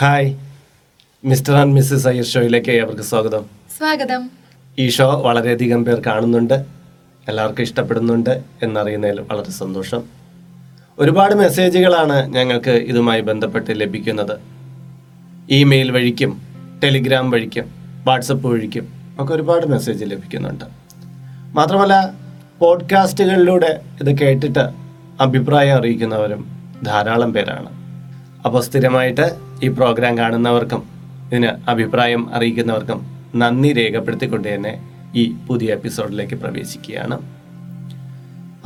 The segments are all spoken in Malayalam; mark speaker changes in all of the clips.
Speaker 1: Hi Mr and Mrs Iyer ഷോയിലേക്ക് അവർക്ക് സ്വാഗതം.
Speaker 2: സ്വാഗതം.
Speaker 1: ഈ ഷോ വളരെയധികം പേർ കാണുന്നുണ്ട് എല്ലാവർക്കും ഇഷ്ടപ്പെടുന്നുണ്ട് എന്നറിയുന്നതിൽ വളരെ സന്തോഷം. ഒരുപാട് മെസ്സേജുകളാണ് ഞങ്ങൾക്ക് ഇതുമായി ബന്ധപ്പെട്ട് ലഭിക്കുന്നത്. ഇമെയിൽ വഴിക്കും ടെലിഗ്രാം വഴിക്കും വാട്സപ്പ് വഴിക്കും ഒക്കെ ഒരുപാട് മെസ്സേജ് ലഭിക്കുന്നുണ്ട്. മാത്രമല്ല പോഡ്കാസ്റ്റുകളിലൂടെ ഇത് കേട്ടിട്ട് അഭിപ്രായം അറിയിക്കുന്നവരും ധാരാളം പേരാണ്. അപ്പോൾ സ്ഥിരമായിട്ട് ഈ പ്രോഗ്രാം കാണുന്നവർക്കും ഇതിന് അഭിപ്രായം അറിയിക്കുന്നവർക്കും നന്ദി രേഖപ്പെടുത്തിക്കൊണ്ട് തന്നെ ഈ പുതിയ എപ്പിസോഡിലേക്ക് പ്രവേശിക്കുകയാണ്.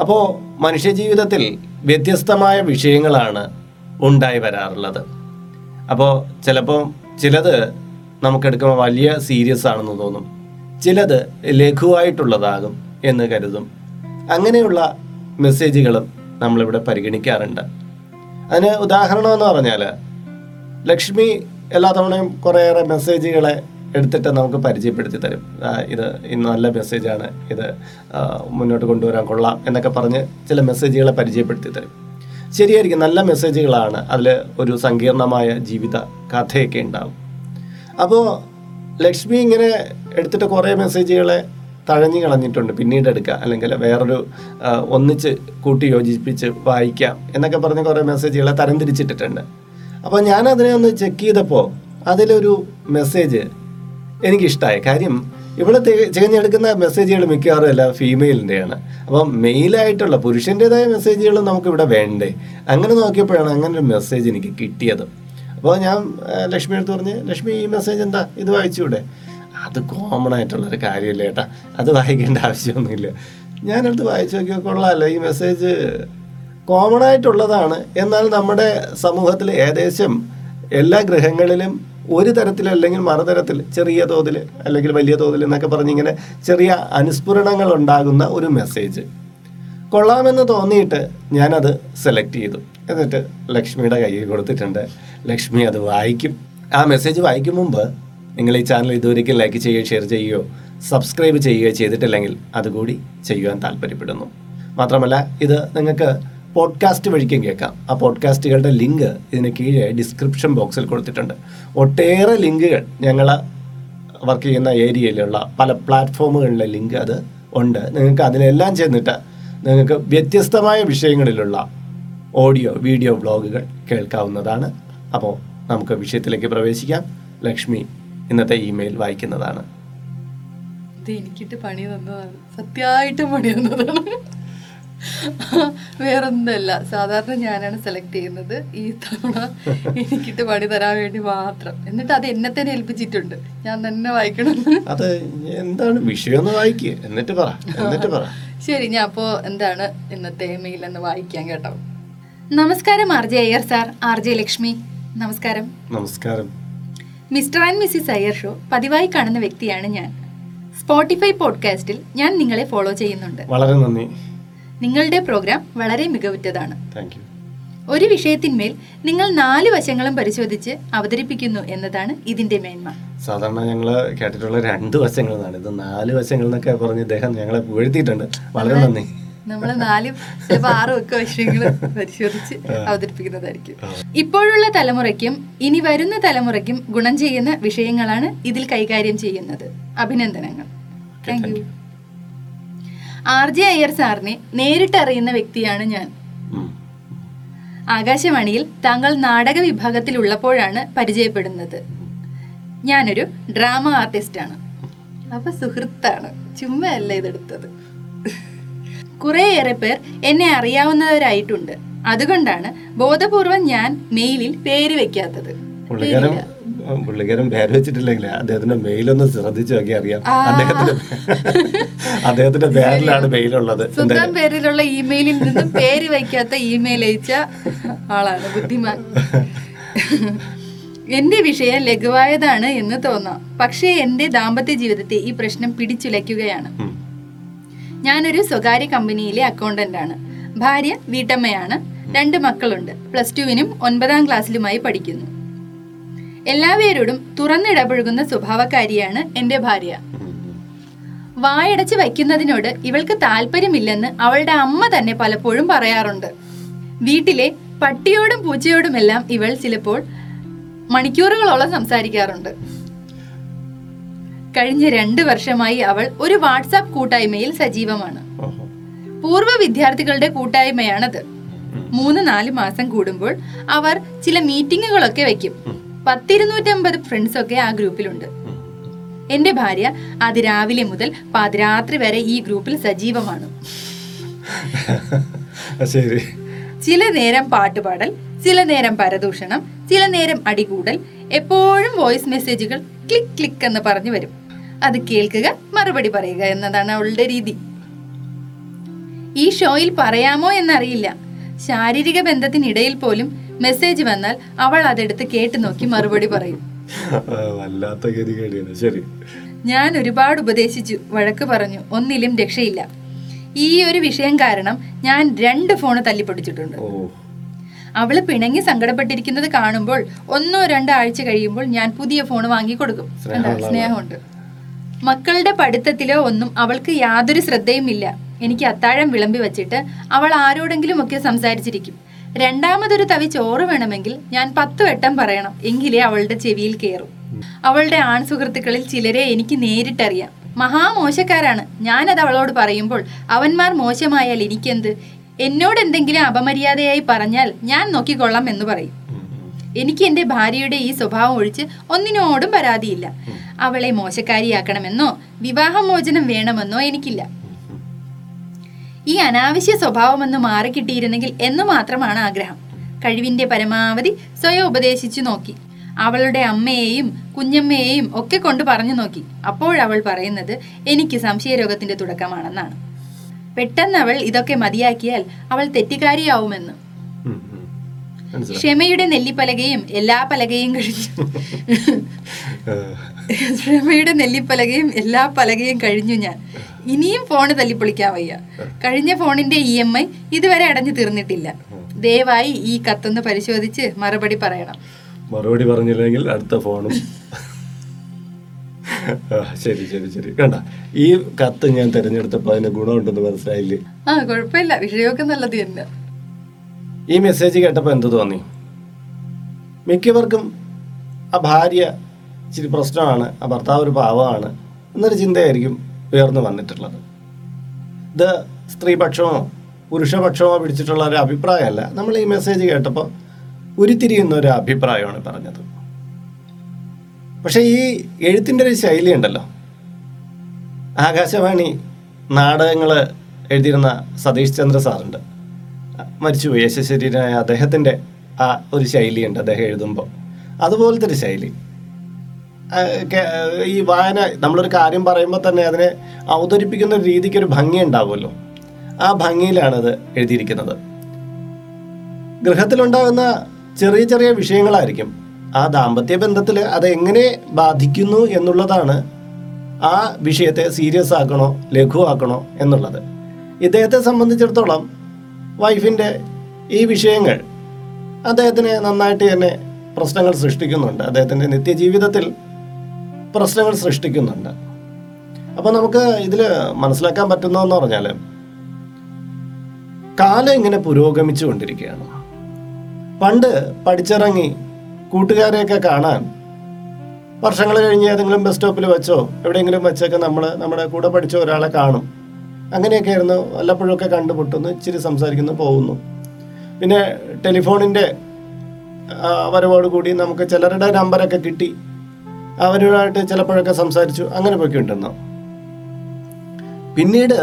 Speaker 1: അപ്പോൾ മനുഷ്യജീവിതത്തിൽ വ്യത്യസ്തമായ വിഷയങ്ങളാണ് ഉണ്ടായി വരാറുള്ളത്. അപ്പോൾ ചിലപ്പോൾ ചിലത് നമുക്കെടുക്കുമ്പോൾ വലിയ സീരിയസ് ആണെന്ന് തോന്നും. ചിലത് ലഘുവായിട്ടുള്ളതാകും എന്ന് കരുതും. അങ്ങനെയുള്ള മെസ്സേജുകളും നമ്മളിവിടെ പരിഗണിക്കാറുണ്ട്. അതിന് ഉദാഹരണം എന്ന് പറഞ്ഞാൽ ലക്ഷ്മി എല്ലാ തവണയും കുറേയേറെ മെസ്സേജുകളെ എടുത്തിട്ട് നമുക്ക് പരിചയപ്പെടുത്തി തരും. ഇത് ഇന്ന് നല്ല മെസ്സേജാണ് ഇത് മുന്നോട്ട് കൊണ്ടുവരാൻ കൊള്ളാം എന്നൊക്കെ പറഞ്ഞ് ചില മെസ്സേജുകളെ പരിചയപ്പെടുത്തി തരും. ശരിയായിരിക്കും. നല്ല മെസ്സേജുകളാണ് അതിൽ ഒരു സങ്കീർണമായ ജീവിത കഥയൊക്കെ ഉണ്ടാവും. അപ്പോൾ ലക്ഷ്മി ഇങ്ങനെ എടുത്തിട്ട് കുറേ മെസ്സേജുകളെ തഴഞ്ഞു കളഞ്ഞിട്ടുണ്ട്. പിന്നീട് എടുക്കുക അല്ലെങ്കിൽ വേറൊരു ഒന്നിച്ച് കൂട്ടി യോജിപ്പിച്ച് വായിക്കാം എന്നൊക്കെ പറഞ്ഞ് കുറേ മെസ്സേജുകളെ തരംതിരിച്ചിട്ടിട്ടുണ്ട് അപ്പോൾ ഞാൻ അതിനെ ഒന്ന് ചെക്ക് ചെയ്തപ്പോൾ അതിലൊരു മെസ്സേജ് എനിക്കിഷ്ടമായി കാര്യം ഇവിടെ തികഞ്ഞെടുക്കുന്ന മെസ്സേജുകൾ മിക്കവാറും എല്ലാം ഫീമെയിലിന്റെയാണ് അപ്പം മെയിലായിട്ടുള്ള പുരുഷന്റെതായ മെസ്സേജുകൾ നമുക്കിവിടെ വേണ്ടേ? അങ്ങനെ നോക്കിയപ്പോഴാണ് അങ്ങനെ ഒരു മെസ്സേജ് എനിക്ക് കിട്ടിയത്. അപ്പോൾ ഞാൻ ലക്ഷ്മി എടുത്ത് പറഞ്ഞ് ലക്ഷ്മി ഈ മെസ്സേജ് എന്താ? ഇത് വായിച്ചൂടെ? അത് കോമൺ ആയിട്ടുള്ളൊരു കാര്യമില്ല ഏട്ടാ? അത് വായിക്കേണ്ട ആവശ്യമൊന്നുമില്ല. ഞാനടുത്ത് വായിച്ചു നോക്കിയാൽ കൊള്ളാമല്ലോ ഈ മെസ്സേജ് കോമൺ ആയിട്ടുള്ളതാണ്. എന്നാൽ നമ്മുടെ സമൂഹത്തിൽ ഏകദേശം എല്ലാ ഗ്രഹങ്ങളിലും ഒരു തരത്തിൽ അല്ലെങ്കിൽ മറുതരത്തിൽ ചെറിയ തോതിൽ അല്ലെങ്കിൽ വലിയ തോതിൽ എന്നൊക്കെ പറഞ്ഞിങ്ങനെ ചെറിയ അനുസ്ഫുരണങ്ങൾ ഉണ്ടാകുന്ന ഒരു മെസ്സേജ് കൊള്ളാമെന്ന് തോന്നിയിട്ട് ഞാനത് സെലക്ട് ചെയ്തു. എന്നിട്ട് ലക്ഷ്മിയുടെ കയ്യിൽ കൊടുത്തിട്ടുണ്ട്. ലക്ഷ്മി അത് വായിക്കും. ആ മെസ്സേജ് വായിക്കും മുമ്പ് നിങ്ങൾ ഈ ചാനൽ ഇതുവരെയ്ക്കും ലൈക്ക് ചെയ്യുകയോ ഷെയർ ചെയ്യുകയോ സബ്സ്ക്രൈബ് ചെയ്യുകയോ ചെയ്തിട്ടില്ലെങ്കിൽ അതുകൂടി ചെയ്യുവാൻ താല്പര്യപ്പെടുന്നു. മാത്രമല്ല ഇത് നിങ്ങൾക്ക് പോഡ്കാസ്റ്റ് വഴിക്കും കേൾക്കാം. ആ പോഡ്കാസ്റ്റുകളുടെ ലിങ്ക് ഇതിന് കീഴെ ഡിസ്ക്രിപ്ഷൻ ബോക്സിൽ കൊടുത്തിട്ടുണ്ട്. ഒട്ടേറെ ലിങ്കുകൾ ഞങ്ങൾ വർക്ക് ചെയ്യുന്ന ഏരിയയിലുള്ള പല പ്ലാറ്റ്ഫോമുകളിലെ ലിങ്ക് അത് ഉണ്ട്. നിങ്ങൾക്ക് അതിലെല്ലാം ചെന്നിട്ട് നിങ്ങൾക്ക് വ്യത്യസ്തമായ വിഷയങ്ങളിലുള്ള ഓഡിയോ വീഡിയോ ബ്ലോഗുകൾ കേൾക്കാവുന്നതാണ്. അപ്പോൾ നമുക്ക് വിഷയത്തിലേക്ക് പ്രവേശിക്കാം. ലക്ഷ്മി ഇന്നത്തെ ഇമെയിൽ വായിക്കുന്നതാണ്.
Speaker 2: ഇത് എനിക്കിട്ട് പണി തന്നതാണ്. സത്യമായിട്ട് പണി തന്നതാണ്. വേറൊന്നുമല്ല. സാധാരണ ഞാനാണ് സെലക്ട് ചെയ്യുന്നത്. ഈ തവണ എനിക്കിട്ട് പണി തരാൻ വേണ്ടി മാത്രം. എന്നിട്ട് അത് എന്നെ തന്നെ ഏൽപ്പിച്ചിട്ടുണ്ട്. ഞാൻ തന്നെ വായിക്കണം.
Speaker 1: അത് എന്താണ് വിഷയം എന്ന് വായിക്കുക എന്നിട്ട് പറ. എന്നിട്ട് പറ.
Speaker 2: ശരി ഞാൻ അപ്പോ എന്താണ് ഇന്നത്തെ മെയിൽ എന്ന് വായിക്കാൻ കേട്ടോ. നമസ്കാരം R J Iyer sir R J Lakshmi. നമസ്കാരം.
Speaker 1: നമസ്കാരം.
Speaker 2: Mr and Mrs Iyer show പതിവായി കാണുന്ന വ്യക്തിയാണ് ഞാൻ. സ്പോട്ടിഫൈ പോഡ്കാസ്റ്റിൽ ഞാൻ നിങ്ങളെ ഫോളോ ചെയ്യുന്നുണ്ട്.
Speaker 1: വളരെ നന്ദി.
Speaker 2: നിങ്ങളുടെ പ്രോഗ്രാം വളരെ മികവുറ്റതാണ്. ഒരു വിഷയത്തിന്മേൽ നിങ്ങൾ നാല് വശങ്ങളും പരിശോധിച്ച് അവതരിപ്പിക്കുന്നു എന്നതാണ് ഇതിന്റെ മേന്മ.
Speaker 1: സാധാരണ ഞങ്ങൾ കേട്ടിട്ടുള്ള രണ്ട് വശങ്ങൾ ഇത് നാല് വശങ്ങൾ എന്നൊക്കെ പറഞ്ഞ് ഇദ്ദേഹം ഞങ്ങളെ പുകഴ്ത്തിയിട്ടുണ്ട് വളരെ നന്ദി.
Speaker 2: നമ്മൾ നാലും ചിലപ്പോൾ ആറും ഒക്കെ വിഷയങ്ങൾ പരിശോധിച്ച് അവതരിപ്പിക്കുന്നതായിരിക്കും. ഇപ്പോഴുള്ള തലമുറയ്ക്കും ഇനി വരുന്ന തലമുറയ്ക്കും ഗുണം ചെയ്യുന്ന വിഷയങ്ങളാണ് ഇതിൽ കൈകാര്യം ചെയ്യുന്നത്. അഭിനന്ദനങ്ങൾ. Thank you R J Iyer സാറിനെ നേരിട്ട് അറിയുന്ന വ്യക്തിയാണ് ഞാൻ. ആകാശവാണിയിൽ താങ്കൾ നാടക വിഭാഗത്തിൽ ഉള്ളപ്പോഴാണ് പരിചയപ്പെടുന്നത്. ഞാനൊരു ഡ്രാമ ആർട്ടിസ്റ്റാണ്. അപ്പൊ സുഹൃത്താണ്. ചുമ്മാ അല്ല ഇതെടുത്തത്. കുറേയേറെ പേർ എന്നെ അറിയാവുന്നവരായിട്ടുണ്ട്. അതുകൊണ്ടാണ് ബോധപൂർവം ഞാൻ മെയിലിൽ പേര് വെക്കാത്തത്.
Speaker 1: പുള്ളിക്കാരൻ പുള്ളിക്കാരൻ പേര് വെച്ചിട്ടില്ലെങ്കിൽ അദ്ദേഹത്തിന്റെ മെയിലൊന്ന് ശ്രദ്ധിച്ചു നോക്കി അറിയാം. അദ്ദേഹത്തിന്റെ അദ്ദേഹത്തിന്റെ പേരിലാണ് മെയിലുള്ളത്
Speaker 2: സ്വന്തം പേരിലുള്ള ഇമെയിലിൽ നിന്നും പേര് വയ്ക്കാത്ത ഇമെയിൽ അയച്ച ആളാണ് ബുദ്ധിമാൻ. എന്റെ വിഷയം ലഘുവായതാണ് എന്ന് തോന്നാം. പക്ഷേ എന്റെ ദാമ്പത്യ ജീവിതത്തെ ഈ പ്രശ്നം പിടിച്ചുലയ്ക്കുകയാണ്. ഞാനൊരു സ്വകാര്യ കമ്പനിയിലെ അക്കൗണ്ടന്റ് ആണ്. ഭാര്യ വീട്ടമ്മയാണ്. രണ്ട് മക്കളുണ്ട്. പ്ലസ് ടുവിനും ഒൻപതാം ക്ലാസ്സിലുമായി പഠിക്കുന്നു. എല്ലാവരോടും തുറന്നിടപഴകുന്ന സ്വഭാവക്കാരിയാണ് എന്റെ ഭാര്യ. വായടച്ച് വയ്ക്കുന്നതിനോട് ഇവൾക്ക് താല്പര്യമില്ലെന്ന് അവളുടെ അമ്മ തന്നെ പലപ്പോഴും പറയാറുണ്ട്. വീട്ടിലെ പട്ടിയോടും പൂച്ചയോടുമെല്ലാം ഇവൾ ചിലപ്പോൾ മണിക്കൂറുകളോളം സംസാരിക്കാറുണ്ട്. കഴിഞ്ഞ രണ്ട് വർഷമായി അവൾ ഒരു വാട്സാപ്പ് കൂട്ടായ്മയിൽ സജീവമാണ്. പൂർവ വിദ്യാർത്ഥികളുടെ കൂട്ടായ്മയാണത്. മൂന്ന് നാല് മാസം കൂടുമ്പോൾ അവർ ചില മീറ്റിങ്ങുകളൊക്കെ വെക്കും. പത്തിരുന്നൂറ്റമ്പത് ഫ്രണ്ട്സ് ഒക്കെ ആ ഗ്രൂപ്പിലുണ്ട്. എന്റെ ഭാര്യ അത് രാവിലെ മുതൽ പാതിരാത്രി വരെ ഈ ഗ്രൂപ്പിൽ സജീവമാണ്. ചില നേരം പാട്ടുപാടൽ ചില നേരം പരദൂഷണം ചില നേരം അടികൂടൽ എപ്പോഴും വോയിസ് മെസ്സേജുകൾ ക്ലിക്ക് ക്ലിക്ക് എന്ന് പറഞ്ഞു വരും. അത് കേൾക്കുക മറുപടി പറയുക എന്നതാണ് അവളുടെ രീതി. ഈ ഷോയിൽ പറയാമോ എന്നറിയില്ല. ശാരീരിക ബന്ധത്തിനിടയിൽ പോലും മെസ്സേജ് വന്നാൽ അവൾ അതെടുത്ത് കേട്ടു നോക്കി മറുപടി പറയും.
Speaker 1: വല്ലാത്ത ശരി.
Speaker 2: ഞാൻ ഒരുപാട് ഉപദേശിച്ചു വഴക്ക് പറഞ്ഞു ഒന്നിലും രക്ഷയില്ല. ഈ ഒരു വിഷയം കാരണം ഞാൻ രണ്ട് ഫോണ്
Speaker 1: തല്ലിപ്പൊടിച്ചിട്ടുണ്ട്.
Speaker 2: അവൾ പിണങ്ങി സങ്കടപ്പെട്ടിരിക്കുന്നത് കാണുമ്പോൾ ഒന്നോ രണ്ടോ ആഴ്ച കഴിയുമ്പോൾ ഞാൻ പുതിയ ഫോൺ വാങ്ങി
Speaker 1: കൊടുക്കും
Speaker 2: സ്നേഹമുണ്ട്. മക്കളുടെ പഠിത്തത്തിലോ ഒന്നും അവൾക്ക് യാതൊരു ശ്രദ്ധയുമില്ല. എനിക്ക് അത്താഴം വിളമ്പി വച്ചിട്ട് അവൾ ആരോടെങ്കിലും ഒക്കെ സംസാരിച്ചിരിക്കും. രണ്ടാമതൊരു തവി ചോറ് വേണമെങ്കിൽ ഞാൻ പത്ത് വട്ടം പറയണം എങ്കിലേ അവളുടെ ചെവിയിൽ കയറും അവളുടെ ആൺ സുഹൃത്തുക്കളിൽ ചിലരെ എനിക്ക് നേരിട്ടറിയാം. മഹാമോശക്കാരാണ്. ഞാനത് അവളോട് പറയുമ്പോൾ അവന്മാർ മോശമായാൽ എനിക്കെന്ത്? എന്നോട് എന്തെങ്കിലും അപമര്യാദയായി പറഞ്ഞാൽ ഞാൻ നോക്കിക്കൊള്ളാം എന്ന് പറയും. എനിക്ക് എന്റെ ഭാര്യയുടെ ഈ സ്വഭാവം ഒഴിച്ച് ഒന്നിനോടും പരാതിയില്ല. അവളെ മോശക്കാരിയാക്കണമെന്നോ വിവാഹമോചനം വേണമെന്നോ എനിക്കില്ല. ഈ അനാവശ്യ സ്വഭാവമൊന്ന് മാറിക്കിട്ടിയിരുന്നെങ്കിൽ എന്ന് മാത്രമാണ് ആഗ്രഹം. കഴിവിന്റെ പരമാവധി സ്വയം ഉപദേശിച്ചു നോക്കി. അവളുടെ അമ്മയെയും കുഞ്ഞമ്മയെയും ഒക്കെ കൊണ്ട് പറഞ്ഞു നോക്കി. അപ്പോഴവൾ പറയുന്നത് എനിക്ക് സംശയരോഗത്തിന്റെ തുടക്കമാണെന്നാണ്. പെട്ടെന്ന് അവൾ ഇതൊക്കെ മതിയാക്കിയാൽ അവൾ.
Speaker 1: മനസ്സിലായി
Speaker 2: ക്ഷമയുടെ നെല്ലിപ്പലകയും എല്ലാ പലകയും കഴിഞ്ഞു. ക്ഷമയുടെ നെല്ലിപ്പലകയും എല്ലാ പലകയും കഴിഞ്ഞു ഞാൻ. ഇനിയും ഫോണ് തല്ലിപ്പൊളിക്കാൻ വയ്യ. കഴിഞ്ഞ ഫോണിന്റെ ഇ എം ഐ ഇതുവരെ അടഞ്ഞു തീർന്നിട്ടില്ല. ദയവായി ഈ കത്തൊന്ന് പരിശോധിച്ച് മറുപടി പറയണം.
Speaker 1: മറുപടി പറഞ്ഞില്ലെങ്കിൽ അടുത്ത ഫോണും ശരി ശരി ശരി. കണ്ട ഈ കത്ത് ഞാൻ തിരഞ്ഞെടുത്തപ്പോൾ അതിന് ഗുണമുണ്ടെന്ന് മനസ്സിലായില്ലേ?
Speaker 2: ആ കുഴപ്പമില്ല. വിഷയമൊക്കെ നല്ലത് തന്നെ.
Speaker 1: ഈ മെസ്സേജ് കേട്ടപ്പോൾ എന്ത് തോന്നി? മിക്കവർക്കും ആ ഭാര്യ ഇച്ചിരി പ്രശ്നമാണ് ആ ഭർത്താവ് ഒരു പാവമാണ് എന്നൊരു ചിന്തയായിരിക്കും ഉയർന്നു വന്നിട്ടുള്ളത്. ഇത് സ്ത്രീപക്ഷമോ പുരുഷപക്ഷമോ പിടിച്ചിട്ടുള്ള ഒരു അഭിപ്രായമല്ല. നമ്മൾ ഈ മെസ്സേജ് കേട്ടപ്പോൾ ഉരുത്തിരിയുന്ന ഒരു അഭിപ്രായമാണ് പറഞ്ഞത്. പക്ഷേ ഈ എഴുത്തിന്റെ ഒരു ശൈലി ഉണ്ടല്ലോ. ആകാശവാണി നാടകങ്ങൾ എഴുതിയിരുന്ന സതീഷ് ചന്ദ്ര സാറുണ്ട്. മരിച്ചുപോയി യശശരീരനായ അദ്ദേഹത്തിന്റെ ആ ഒരു ശൈലിയുണ്ട് അദ്ദേഹം എഴുതുമ്പോൾ. അതുപോലത്തെ ഒരു ശൈലി ഈ വായന നമ്മളൊരു കാര്യം പറയുമ്പോൾ തന്നെ അതിനെ അവതരിപ്പിക്കുന്ന ഒരു രീതിക്ക് ഒരു ഭംഗി ഉണ്ടാവുമല്ലോ. ആ ഭംഗിയിലാണത് എഴുതിയിരിക്കുന്നത്. ഗൃഹത്തിലുണ്ടാകുന്ന ചെറിയ ചെറിയ വിഷയങ്ങളായിരിക്കും. ആ ദാമ്പത്യ ബന്ധത്തിൽ അത് എങ്ങനെ ബാധിക്കുന്നു എന്നുള്ളതാണ് ആ വിഷയത്തെ സീരിയസ് ആക്കണോ ലഘുവാക്കണോ എന്നുള്ളത്. ഇദ്ദേഹത്തെ സംബന്ധിച്ചിടത്തോളം വൈഫിന്റെ ഈ വിഷയങ്ങൾ അദ്ദേഹത്തിന് നന്നായിട്ട് തന്നെ പ്രശ്നങ്ങൾ സൃഷ്ടിക്കുന്നുണ്ട്. അദ്ദേഹത്തിന്റെ നിത്യജീവിതത്തിൽ പ്രശ്നങ്ങൾ സൃഷ്ടിക്കുന്നുണ്ട്. അപ്പോൾ നമുക്ക് ഇതിൽ മനസ്സിലാക്കാൻ പറ്റുന്നതെന്ന് പറഞ്ഞാൽ കാലം ഇങ്ങനെ പുരോഗമിച്ചു കൊണ്ടിരിക്കുകയാണ്. പണ്ട് പഠിച്ചിറങ്ങി കൂട്ടുകാരെയൊക്കെ കാണാൻ വർഷങ്ങൾ കഴിഞ്ഞ് ഏതെങ്കിലും ബസ് സ്റ്റോപ്പിൽ വെച്ചോ എവിടെയെങ്കിലും വെച്ചൊക്കെ നമ്മൾ നമ്മുടെ കൂടെ പഠിച്ച ഒരാളെ കാണും. അങ്ങനെയൊക്കെ ആയിരുന്നു വല്ലപ്പോഴൊക്കെ കണ്ടുമുട്ടുന്നു ഇച്ചിരി സംസാരിക്കുന്നു പോകുന്നു. പിന്നെ ടെലിഫോണിന്റെ വരവോട് കൂടി നമുക്ക് ചിലരുടെ നമ്പറൊക്കെ കിട്ടി. അവരുമായിട്ട് ചിലപ്പോഴൊക്കെ സംസാരിച്ചു അങ്ങനെ പോയി ഉണ്ടെന്നു പിന്നീട്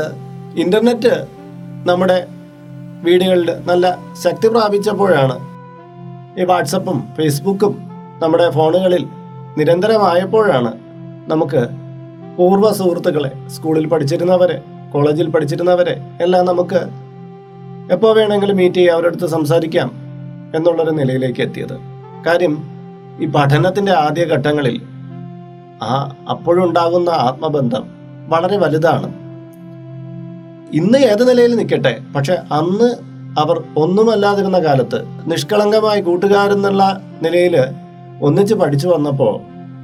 Speaker 1: ഇന്റർനെറ്റ് നമ്മുടെ വീടുകളിൽ നല്ല ശക്തി പ്രാപിച്ചപ്പോഴാണ് ഈ വാട്സപ്പും ഫേസ്ബുക്കും നമ്മുടെ ഫോണുകളിൽ നിരന്തരമായപ്പോഴാണ് നമുക്ക് പൂർവ സുഹൃത്തുക്കളെ സ്കൂളിൽ പഠിച്ചിരുന്നവരെ കോളേജിൽ പഠിച്ചിരുന്നവരെ എല്ലാം നമുക്ക് എപ്പോൾ വേണമെങ്കിലും മീറ്റ് ചെയ്യാം അവരടുത്ത് സംസാരിക്കാം എന്നുള്ളൊരു നിലയിലേക്ക് എത്തിയത്. കാര്യം ഈ പഠനത്തിന്റെ ആദ്യ ഘട്ടങ്ങളിൽ ആ അപ്പോഴുണ്ടാകുന്ന ആത്മബന്ധം വളരെ വലുതാണ്. ഇന്ന് ഏത് നിലയിൽ നിൽക്കട്ടെ? പക്ഷെ അന്ന് അവർ ഒന്നുമല്ലാതിരുന്ന കാലത്ത് നിഷ്കളങ്കമായി കൂട്ടുകാരെന്നുള്ള നിലയിൽ ഒന്നിച്ച് പഠിച്ചു വന്നപ്പോൾ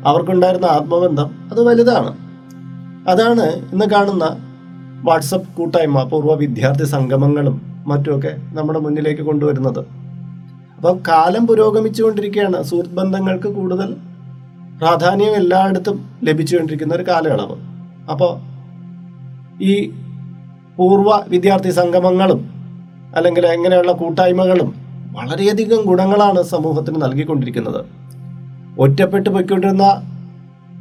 Speaker 1: അവർക്കുണ്ടായിരുന്ന ആത്മബന്ധം അത് വലുതാണ്. അതാണ് ഇന്ന് കാണുന്ന വാട്സപ്പ് കൂട്ടായ്മ പൂർവ വിദ്യാർത്ഥി സംഗമങ്ങളും മറ്റുമൊക്കെ നമ്മുടെ മുന്നിലേക്ക് കൊണ്ടുവരുന്നത്. അപ്പം കാലം പുരോഗമിച്ചുകൊണ്ടിരിക്കുകയാണ്. സുഹൃത്ത് ബന്ധങ്ങൾക്ക് കൂടുതൽ പ്രാധാന്യം എല്ലായിടത്തും ലഭിച്ചുകൊണ്ടിരിക്കുന്ന ഒരു കാലയളവ്. അപ്പോൾ ഈ പൂർവ വിദ്യാർത്ഥി സംഗമങ്ങളും അല്ലെങ്കിൽ എങ്ങനെയുള്ള കൂട്ടായ്മകളും വളരെയധികം ഗുണങ്ങളാണ് സമൂഹത്തിന് നൽകിക്കൊണ്ടിരിക്കുന്നത്. ഒറ്റപ്പെട്ട് പോയിക്കൊണ്ടിരുന്ന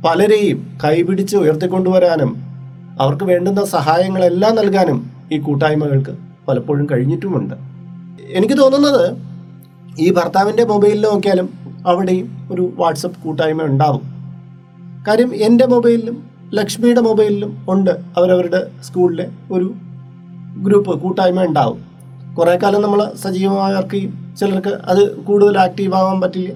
Speaker 1: പലരെയും കൈപിടിച്ച് ഉയർത്തിക്കൊണ്ടുവരാനും അവർക്ക് വേണ്ടുന്ന സഹായങ്ങളെല്ലാം നൽകാനും ഈ കൂട്ടായ്മകൾക്ക് പലപ്പോഴും കഴിഞ്ഞിട്ടുമുണ്ട്. എനിക്ക് തോന്നുന്നത് ഈ ഭർത്താവിന്റെ മൊബൈലിൽ നോക്കിയാലും അവിടെയും ഒരു വാട്സപ്പ് കൂട്ടായ്മ ഉണ്ടാവും. കാര്യം എന്റെ മൊബൈലിലും ലക്ഷ്മിയുടെ മൊബൈലിലും ഉണ്ട് അവരവരുടെ സ്കൂളിലെ ഒരു ഗ്രൂപ്പ് കൂട്ടായ്മ ഉണ്ടാവും. കുറേ കാലം നമ്മൾ സജീവമായി വർക്ക് ചിലർക്ക് അത് കൂടുതൽ ആക്റ്റീവ് ആവാൻ പറ്റില്ല.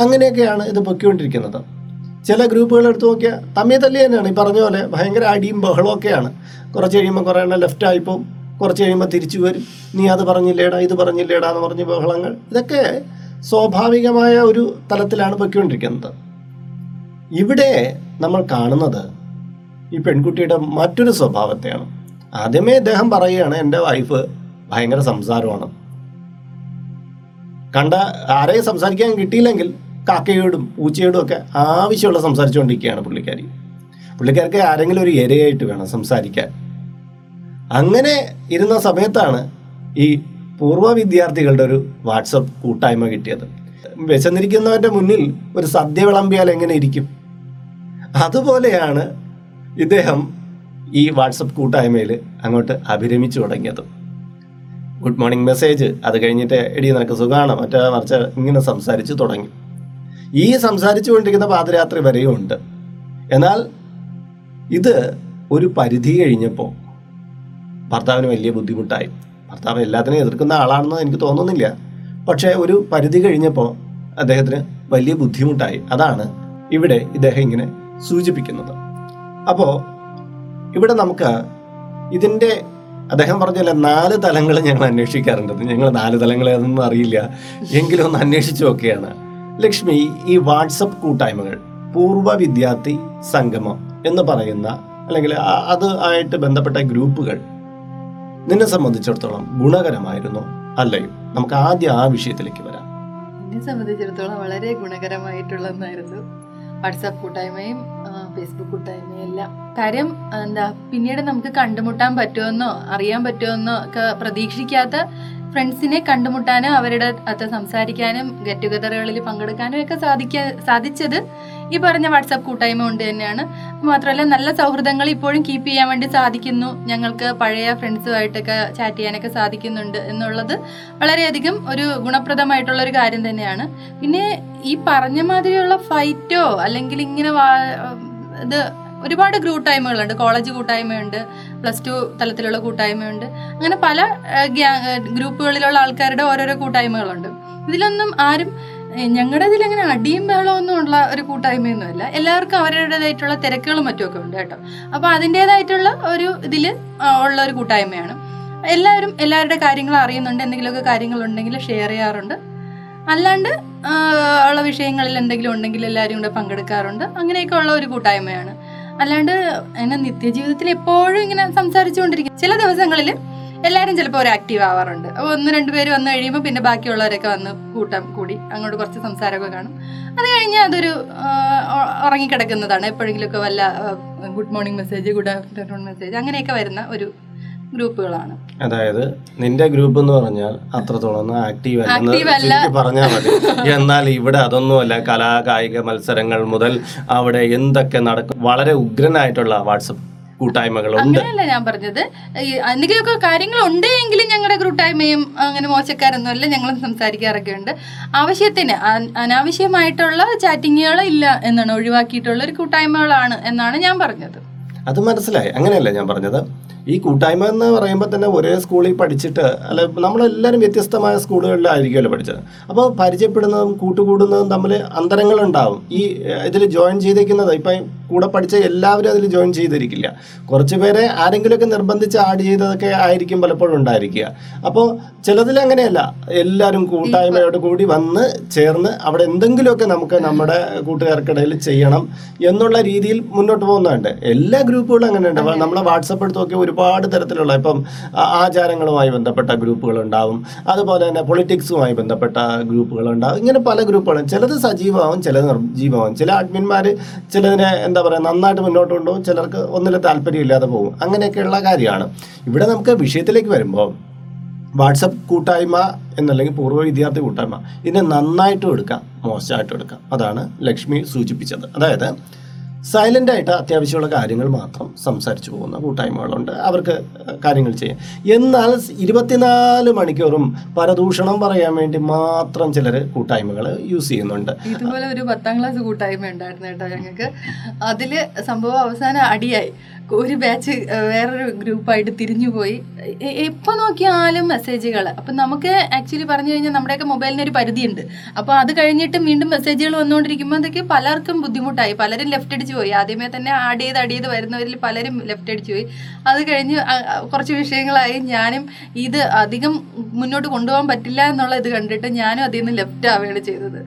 Speaker 1: അങ്ങനെയൊക്കെയാണ് ഇത് പൊയ്ക്കൊണ്ടിരിക്കുന്നത്. ചില ഗ്രൂപ്പുകൾ എടുത്തു നോക്കിയാൽ തമ്മിൽ തല്ലി തന്നെയാണ്. ഈ പറഞ്ഞ പോലെ ഭയങ്കര അടിയും ബഹളവും ഒക്കെയാണ്. കുറച്ച് കഴിയുമ്പോൾ കുറേ എണ്ണം ലെഫ്റ്റ് ആയിപ്പോവും കുറച്ച് കഴിയുമ്പോൾ തിരിച്ചു വരും. നീ അത് പറഞ്ഞില്ലേടാ ഇത് പറഞ്ഞില്ലേടാ എന്ന് പറഞ്ഞ് ബഹളങ്ങൾ. ഇതൊക്കെ സ്വാഭാവികമായ ഒരു തലത്തിലാണ് പൊയ്ക്കൊണ്ടിരിക്കുന്നത്. ഇവിടെ നമ്മൾ കാണുന്നത് ഈ പെൺകുട്ടിയുടെ മറ്റൊരു സ്വഭാവത്തെയാണ്. ആദ്യമേ ഇദ്ദേഹം പറയുകയാണ് എന്റെ വൈഫ് ഭയങ്കര സംസാരമാണ്. കണ്ട ആരെയും സംസാരിക്കാൻ കിട്ടിയില്ലെങ്കിൽ കാക്കയോടും പൂച്ചയോടും ഒക്കെ ആവശ്യമുള്ള സംസാരിച്ചുകൊണ്ടിരിക്കുകയാണ് പുള്ളിക്കാരി. പുള്ളിക്കാർക്ക് ആരെങ്കിലും ഒരു ഇരയായിട്ട് വേണം സംസാരിക്കാൻ. അങ്ങനെ ഇരുന്ന സമയത്താണ് ഈ പൂർവ വിദ്യാർത്ഥികളുടെ ഒരു വാട്സപ്പ് കൂട്ടായ്മ കിട്ടിയത്. വിശന്നിരിക്കുന്നവന്റെ മുന്നിൽ ഒരു സദ്യ വിളമ്പിയാൽ എങ്ങനെ ഇരിക്കും? അതുപോലെയാണ് ഇദ്ദേഹം ഈ വാട്സപ്പ് കൂട്ടായ്മയിൽ അങ്ങോട്ട് അഭിരമിച്ചു തുടങ്ങിയത്. Good morning message. അത് കഴിഞ്ഞിട്ട് എടി നിനക്ക് സുഖമാണ് മറ്റേ മറിച്ച് ഇങ്ങനെ സംസാരിച്ച് തുടങ്ങി. ഈ സംസാരിച്ചു കൊണ്ടിരിക്കുന്ന പാതിരാത്രി വരെയും ഉണ്ട്. എന്നാൽ ഇത് ഒരു പരിധി കഴിഞ്ഞപ്പോൾ ഭർത്താവിന് വലിയ ബുദ്ധിമുട്ടായി. ഭർത്താവ് എല്ലാത്തിനെയും എതിർക്കുന്ന ആളാണെന്ന് എനിക്ക് തോന്നുന്നില്ല. പക്ഷേ ഒരു പരിധി കഴിഞ്ഞപ്പോൾ അദ്ദേഹത്തിന് വലിയ ബുദ്ധിമുട്ടായി. അതാണ് ഇവിടെ ഇദ്ദേഹം ഇങ്ങനെ സൂചിപ്പിക്കുന്നത്. അപ്പോൾ ഇവിടെ നമുക്ക് ഇതിന്റെ അദ്ദേഹം പറഞ്ഞല്ലേ നാല് തലങ്ങൾ ഞങ്ങൾ അന്വേഷിക്കാറുണ്ട്. ഞങ്ങൾ നാല് തലങ്ങൾ ഏതൊന്നും അറിയില്ല. എങ്കിലും ഒന്ന് അന്വേഷിച്ചു നോക്കുകയാണ്. ലക്ഷ്മി ഈ വാട്സപ്പ് കൂട്ടായ്മകൾ പൂർവ വിദ്യാർത്ഥി സംഗമം എന്ന് പറയുന്ന അല്ലെങ്കിൽ അത് ആയിട്ട് ബന്ധപ്പെട്ട ഗ്രൂപ്പുകൾ നിന്നെ സംബന്ധിച്ചിടത്തോളം ഗുണകരമായിരുന്നു അല്ലയോ? നമുക്ക് ആദ്യം ആ വിഷയത്തിലേക്ക് വരാം.
Speaker 2: എന്നെ സംബന്ധിച്ചിടത്തോളം വളരെ ഗുണകരമായിട്ടുള്ളതായിരുന്നു വാട്സാപ്പ് കൂട്ടായ്മയും ഫേസ്ബുക്ക് കൂട്ടായ്മയും എല്ലാം. കാര്യം എന്താ പിന്നീട് നമുക്ക് കണ്ടുമുട്ടാൻ പറ്റുമെന്നോ അറിയാൻ പറ്റുമെന്നോ ഒക്കെ പ്രതീക്ഷിക്കാത്ത ഫ്രണ്ട്സിനെ കണ്ടുമുട്ടാനും അവരുടെ അത് സംസാരിക്കാനും ഗെറ്റ് ടുഗദറുകളിൽ പങ്കെടുക്കാനും ഒക്കെ സാധിക്ക സാധിച്ചത് ഈ പറഞ്ഞ വാട്സാപ്പ് കൂട്ടായ്മ കൊണ്ട് തന്നെയാണ്. മാത്രമല്ല നല്ല സൗഹൃദങ്ങൾ ഇപ്പോഴും കീപ്പ് ചെയ്യാൻ വേണ്ടി സാധിക്കുന്നു. ഞങ്ങൾക്ക് പഴയ ഫ്രണ്ട്സുമായിട്ടൊക്കെ ചാറ്റ് ചെയ്യാനൊക്കെ സാധിക്കുന്നുണ്ട് എന്നുള്ളത് വളരെയധികം ഒരു ഗുണപ്രദമായിട്ടുള്ള ഒരു കാര്യം തന്നെയാണ്. പിന്നെ ഈ പറഞ്ഞ മാതിരിയുള്ള ഫൈറ്റോ അല്ലെങ്കിൽ ഇങ്ങനെ ഇത് ഒരുപാട് കൂട്ടായ്മകളുണ്ട് കോളേജ് കൂട്ടായ്മയുണ്ട്. പ്ലസ് ടു തലത്തിലുള്ള കൂട്ടായ്മയുണ്ട്. അങ്ങനെ പല ഗ്രൂപ്പുകളിലുള്ള ആൾക്കാരുടെ ഓരോരോ കൂട്ടായ്മകളുണ്ട്. ഇതിലൊന്നും ആരും ഞങ്ങളുടെ ഇതിൽ അങ്ങനെ അടിയും ബഹളമൊന്നും ഉള്ള ഒരു കൂട്ടായ്മയൊന്നുമല്ല എല്ലാവർക്കും അവരുടേതായിട്ടുള്ള തിരക്കുകളും മറ്റുമൊക്കെ ഉണ്ട് കേട്ടോ. അപ്പോൾ അതിന്റെതായിട്ടുള്ള ഒരു ഇതിൽ ഉള്ള ഒരു കൂട്ടായ്മയാണ്. എല്ലാവരും എല്ലാവരുടെ കാര്യങ്ങൾ അറിയുന്നുണ്ട്. എന്തെങ്കിലുമൊക്കെ കാര്യങ്ങളുണ്ടെങ്കിൽ ഷെയർ ചെയ്യാറുണ്ട്. അല്ലാണ്ട് ഉള്ള വിഷയങ്ങളിൽ എന്തെങ്കിലും ഉണ്ടെങ്കിൽ എല്ലാവരും കൂടെ പങ്കെടുക്കാറുണ്ട്. അങ്ങനെയൊക്കെ ഉള്ള ഒരു കൂട്ടായ്മയാണ്. അല്ലാണ്ട് എന്നെ നിത്യജീവിതത്തിൽ എപ്പോഴും ഇങ്ങനെ സംസാരിച്ചുകൊണ്ടിരിക്കും. ചില ദിവസങ്ങളിൽ എല്ലാവരും ചിലപ്പോൾ ഒരു ആക്റ്റീവ് ആവാറുണ്ട്. അപ്പോൾ ഒന്ന് രണ്ട് പേര് വന്നു കഴിയുമ്പോൾ പിന്നെ ബാക്കിയുള്ളവരൊക്കെ വന്ന് കൂട്ടം കൂടി അങ്ങോട്ട് കുറച്ച് സംസാരമൊക്കെ കാണും. അത് കഴിഞ്ഞാൽ അതൊരു ഉറങ്ങിക്കിടക്കുന്നതാണ്. എപ്പോഴെങ്കിലുമൊക്കെ വല്ല good morning message good afternoon message അങ്ങനെയൊക്കെ വരുന്ന ഒരു ഗ്രൂപ്പുകളാണ്.
Speaker 1: അതായത് നിന്റെ ഗ്രൂപ്പ് എന്ന് പറഞ്ഞാൽ അത്രത്തോളം ആക്റ്റീവ്. അല്ലെന്ന് പറഞ്ഞാൽ മതി. എന്നാൽ ഇവിടെ അതൊന്നുമല്ല കലാ കായിക മത്സരങ്ങൾ മുതൽ അവിടെ എന്തൊക്കെ നടക്കും. വളരെ ഉഗ്രനായിട്ടുള്ള വാട്സപ്പ് കൂട്ടായ്മകളുണ്ട്.
Speaker 2: അങ്ങനെയല്ല ഞാൻ പറഞ്ഞത്. എന്തെങ്കിലുമൊക്കെ കാര്യങ്ങൾ ഉണ്ടെങ്കിലും ഞങ്ങളുടെ കൂട്ടായ്മയും അങ്ങനെ മോശക്കാരൊന്നുമല്ല. ഞങ്ങളും സംസാരിക്കാറൊക്കെ ഉണ്ട് ആവശ്യത്തിന് അനാവശ്യമായിട്ടുള്ള ചാറ്റിങ്ങുകൾ ഇല്ല എന്നാണ് ഒഴിവാക്കിയിട്ടുള്ള ഒരു കൂട്ടായ്മകളാണ് എന്നാണ് ഞാൻ പറഞ്ഞത്.
Speaker 1: അത് മനസ്സിലായി. അങ്ങനെയല്ല ഞാൻ പറഞ്ഞത്. ഈ കൂട്ടായ്മ എന്ന് പറയുമ്പോൾ തന്നെ ഒരേ സ്കൂളിൽ പഠിച്ചിട്ട് അല്ല നമ്മളെല്ലാവരും വ്യത്യസ്തമായ സ്കൂളുകളിലായിരിക്കുമല്ലോ പഠിച്ചത്. അപ്പോൾ പരിചയപ്പെടുന്നതും കൂട്ടുകൂടുന്നതും തമ്മിൽ അന്തരങ്ങളുണ്ടാവും. ഈ ഇതിൽ ജോയിൻ ചെയ്തേക്കുന്നത് ഇപ്പം കൂടെ പഠിച്ച എല്ലാവരും അതിൽ ജോയിൻ ചെയ്തിരിക്കില്ല. കുറച്ച് പേരെ ആരെങ്കിലുമൊക്കെ നിർബന്ധിച്ച് ആഡ് ചെയ്തതൊക്കെ ആയിരിക്കും പലപ്പോഴും ഉണ്ടായിരിക്കുക. അപ്പോൾ ചിലതിൽ അങ്ങനെയല്ല. എല്ലാവരും കൂട്ടായ്മയോട് കൂടി വന്ന് ചേർന്ന് അവിടെ എന്തെങ്കിലുമൊക്കെ നമുക്ക് നമ്മുടെ കൂട്ടുകാർക്കിടയിൽ ചെയ്യണം എന്നുള്ള രീതിയിൽ മുന്നോട്ട് പോകുന്നുണ്ട്. എല്ലാ ഗ്രൂപ്പുകളും അങ്ങനെയുണ്ട്. നമ്മളെ വാട്സപ്പ് എടുത്ത് നോക്കിയാൽ ഒരുപാട് തരത്തിലുള്ള ഇപ്പം ആചാരങ്ങളുമായി ബന്ധപ്പെട്ട ഗ്രൂപ്പുകൾ ഉണ്ടാവും. അതുപോലെ തന്നെ പൊളിറ്റിക്സുമായി ബന്ധപ്പെട്ട ഗ്രൂപ്പുകൾ ഉണ്ടാവും. ഇങ്ങനെ പല ഗ്രൂപ്പുകളും. ചിലത് സജീവമാവും ചിലത് നിർജീവമാവും. ചില അഡ്മിന്മാർ ചിലതിനെ എന്താ പറയുക നന്നായിട്ട് മുന്നോട്ട് കൊണ്ടുപോകും ചിലർക്ക് ഒന്നിലും താല്പര്യമില്ലാതെ പോകും. അങ്ങനെയൊക്കെയുള്ള കാര്യമാണ്. ഇവിടെ നമുക്ക് വിഷയത്തിലേക്ക് വരുമ്പോൾ വാട്സപ്പ് കൂട്ടായ്മ എന്നല്ലെങ്കിൽ പൂർവ വിദ്യാർത്ഥി കൂട്ടായ്മ ഇതിനെ നന്നായിട്ടും എടുക്കാം മോശമായിട്ടും എടുക്കാം. അതാണ് ലക്ഷ്മി സൂചിപ്പിച്ചത്. അതായത് സൈലന്റ് ആയിട്ട് അത്യാവശ്യമുള്ള കാര്യങ്ങൾ മാത്രം സംസാരിച്ചു പോകുന്ന കൂട്ടായ്മകളുണ്ട്. അവർക്ക് കാര്യങ്ങൾ ചെയ്യാം. എന്നാൽ ഇരുപത്തിനാല് മണിക്കൂറും പരദൂഷണം പറയാൻ വേണ്ടി മാത്രം ചിലർ കൂട്ടായ്മകൾ യൂസ് ചെയ്യുന്നുണ്ട്.
Speaker 2: ഇതുപോലെ ഒരു പത്താം ക്ലാസ് കൂട്ടായ്മ ഉണ്ടായിരുന്നു കേട്ടോ ഞങ്ങൾക്ക്. അതിൽ സംഭവം അവസാനം അടിയായി. ഒരു ബാച്ച് വേറൊരു ഗ്രൂപ്പായിട്ട് തിരിഞ്ഞു പോയി. എപ്പോ നോക്കിയാലും മെസ്സേജുകൾ അപ്പം നമുക്ക് ആക്ച്വലി പറഞ്ഞു കഴിഞ്ഞാൽ നമ്മുടെയൊക്കെ മൊബൈലിന് ഒരു പരിധിയുണ്ട്. അപ്പോൾ അത് കഴിഞ്ഞിട്ട് വീണ്ടും മെസ്സേജുകൾ വന്നുകൊണ്ടിരിക്കുമ്പോൾ അതൊക്കെ പലർക്കും ബുദ്ധിമുട്ടായി. പലരും ലെഫ്റ്റ് അടിച്ച് പോയി ആദ്യമേ തന്നെ ആഡ് ചെയ്ത് അടിയത് വരുന്നവരിൽ പലരും ലെഫ്റ്റ് അടിച്ചു പോയി. അത് കഴിഞ്ഞ് കുറച്ച് വിഷയങ്ങളായി. ഞാനും ഇത് അധികം മുന്നോട്ട് കൊണ്ടുപോകാൻ പറ്റില്ല എന്നുള്ള ഇത് കണ്ടിട്ട് ഞാനും അതിൽ നിന്ന് ലെഫ്റ്റ് ആവുകയാണ് ചെയ്തത്.